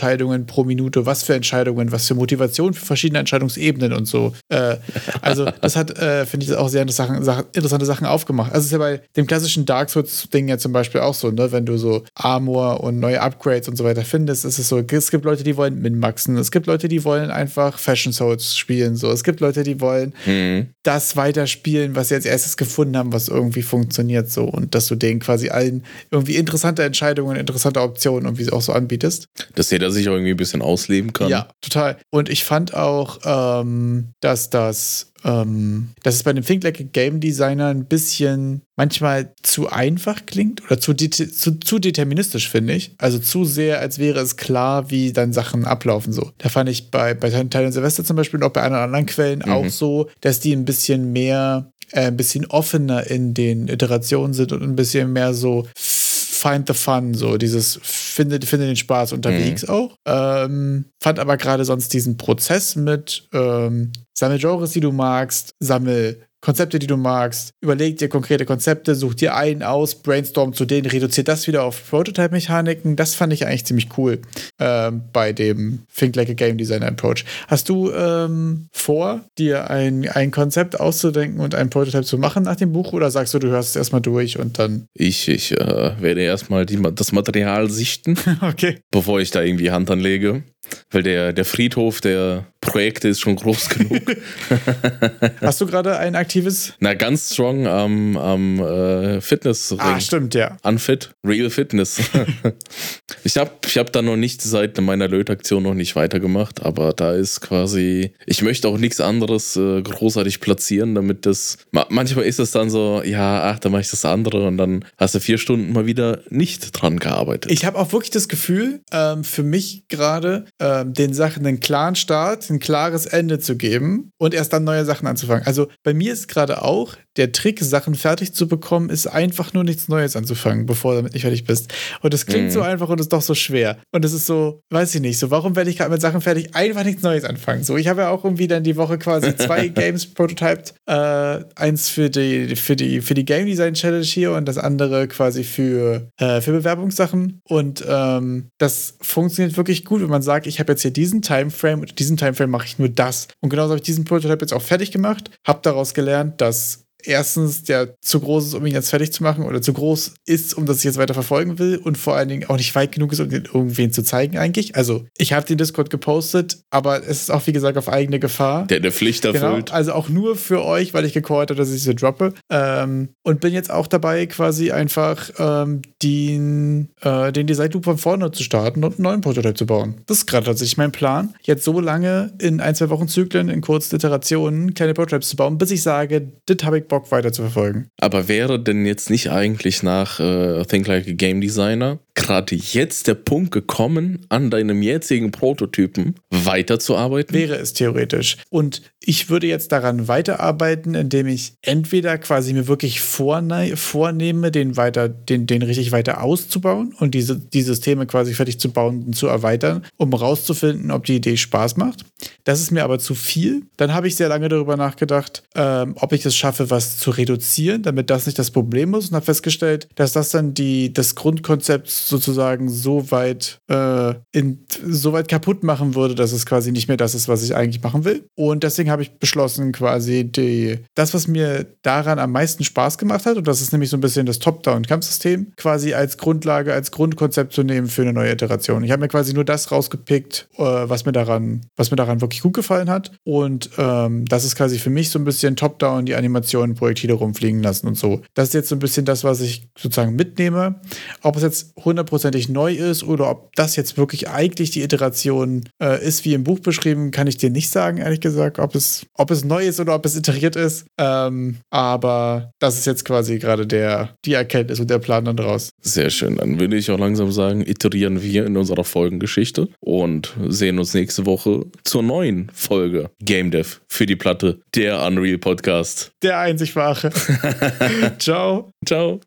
pro Minute, was für Entscheidungen, was für Motivation für verschiedene Entscheidungsebenen und so. Äh, also das hat äh, finde ich auch sehr interessante Sachen, interessante Sachen aufgemacht. Also es ist ja bei dem klassischen Dark Souls Ding jetzt zum Beispiel auch so, ne? Wenn du so Armor und neue Upgrades und so weiter findest, ist es so, es gibt Leute, die wollen minmaxen, es gibt Leute, die wollen einfach Fashion Souls spielen, so. Es gibt Leute, die wollen mhm. das weiterspielen, was sie als erstes gefunden haben, was irgendwie funktioniert, so. Und dass du denen quasi allen irgendwie interessante Entscheidungen, interessante Optionen irgendwie auch so anbietest. Dass jeder sich auch irgendwie ein bisschen ausleben kann. Ja, total. Und ich fand auch, ähm, dass das ähm, dass es bei dem Think Game Designer ein bisschen manchmal zu einfach klingt oder zu, zu, zu deterministisch, finde ich. Also zu sehr, als wäre es klar, wie dann Sachen ablaufen so. Da fand ich bei, bei Teil und Silvester zum Beispiel und auch bei anderen anderen Quellen mhm. auch so, dass die ein bisschen mehr, äh, ein bisschen offener in den Iterationen sind und ein bisschen mehr so find the fun, so dieses finde, finde den Spaß unterwegs mhm. auch. Ähm, fand aber gerade sonst diesen Prozess mit ähm, sammel Genres, die du magst, sammel Konzepte, die du magst, überleg dir konkrete Konzepte, such dir einen aus, brainstorm zu denen, reduziert das wieder auf Prototype-Mechaniken. Das fand ich eigentlich ziemlich cool ähm, bei dem Think Like a Game Designer Approach. Hast du ähm, vor, dir ein, ein Konzept auszudenken und einen Prototype zu machen nach dem Buch oder sagst du, du hörst es erstmal durch und dann. Ich, ich äh, werde erstmal das Material sichten, okay. bevor ich da irgendwie Hand anlege. Weil der, der Friedhof der Projekte ist schon groß genug. Hast du gerade ein aktives? Na, ganz strong am, am äh, Fitness. Ah, stimmt, ja. Unfit, Real Fitness. ich habe ich hab da noch nicht seit meiner Lötaktion noch nicht weitergemacht, aber da ist quasi, ich möchte auch nichts anderes äh, großartig platzieren, damit das, manchmal ist es dann so, ja, ach, dann mache ich das andere und dann hast du vier Stunden mal wieder nicht dran gearbeitet. Ich habe auch wirklich das Gefühl, ähm, für mich gerade, ähm, den Sachen einen klaren Start, ein klares Ende zu geben und erst dann neue Sachen anzufangen. Also bei mir ist gerade auch der Trick, Sachen fertig zu bekommen, ist einfach nur nichts Neues anzufangen, bevor du damit nicht fertig bist. Und das klingt mhm. so einfach und ist doch so schwer. Und es ist so, weiß ich nicht, so warum werde ich gerade mit Sachen fertig, einfach nichts Neues anfangen. So, ich habe ja auch irgendwie dann die Woche quasi zwei Games prototyped. Äh, eins für die, für die, für die Game Design Challenge hier und das andere quasi für, äh, für Bewerbungssachen. Und ähm, das funktioniert wirklich gut, wenn man sagt, ich habe jetzt hier diesen Timeframe und diesen Timeframe mache ich nur das. Und genauso habe ich diesen Prototype jetzt auch fertig gemacht, habe daraus gelernt, dass erstens der zu groß ist, um ihn jetzt fertig zu machen oder zu groß ist, um das ich jetzt weiter verfolgen will und vor allen Dingen auch nicht weit genug ist, um den irgendwen zu zeigen eigentlich. Also ich habe den Discord gepostet, aber es ist auch wie gesagt auf eigene Gefahr. Der eine Pflicht Genau, erfüllt. also auch nur für euch, weil ich gecallt habe, dass ich sie droppe. Ähm, und bin jetzt auch dabei, quasi einfach ähm, den, äh, den Design Loop von vorne zu starten und einen neuen Prototyp zu bauen. Das ist gerade tatsächlich mein Plan. Jetzt so lange in ein, zwei Wochen Zyklen, in kurzen Iterationen, kleine Prototypes zu bauen, bis ich sage, das habe ich Bock weiter zu verfolgen. Aber wäre denn jetzt nicht eigentlich nach äh, Think Like a Game Designer gerade jetzt der Punkt gekommen, an deinem jetzigen Prototypen weiterzuarbeiten? Wäre es theoretisch. Und ich würde jetzt daran weiterarbeiten, indem ich entweder quasi mir wirklich vorne vornehme, den weiter, den, den richtig weiter auszubauen und diese, die Systeme quasi fertig zu bauen und zu erweitern, um rauszufinden, ob die Idee Spaß macht. Das ist mir aber zu viel. Dann habe ich sehr lange darüber nachgedacht, ähm, ob ich es schaffe, was zu reduzieren, damit das nicht das Problem ist und habe festgestellt, dass das dann die, das Grundkonzept sozusagen so weit, äh, in, so weit kaputt machen würde, dass es quasi nicht mehr das ist, was ich eigentlich machen will. Und deswegen habe ich beschlossen, quasi die, das, was mir daran am meisten Spaß gemacht hat, und das ist nämlich so ein bisschen das Top-Down-Kampfsystem, quasi als Grundlage, als Grundkonzept zu nehmen für eine neue Iteration. Ich habe mir quasi nur das rausgepickt, äh, was mir daran, was mir daran wirklich gut gefallen hat. Und ähm, das ist quasi für mich so ein bisschen Top-Down, die Animationen, Projektile rumfliegen lassen und so. Das ist jetzt so ein bisschen das, was ich sozusagen mitnehme. Ob es jetzt hundertprozentig neu ist oder ob das jetzt wirklich eigentlich die Iteration äh, ist, wie im Buch beschrieben, kann ich dir nicht sagen, ehrlich gesagt, ob es, ob es neu ist oder ob es iteriert ist. Ähm, aber das ist jetzt quasi gerade der, die Erkenntnis und der Plan dann draus. Sehr schön. Dann würde ich auch langsam sagen, iterieren wir in unserer Folgengeschichte und sehen uns nächste Woche zur neuen Folge Game Dev für die Platte, der Unreal Podcast. Der einzig wahre. Ciao. Ciao.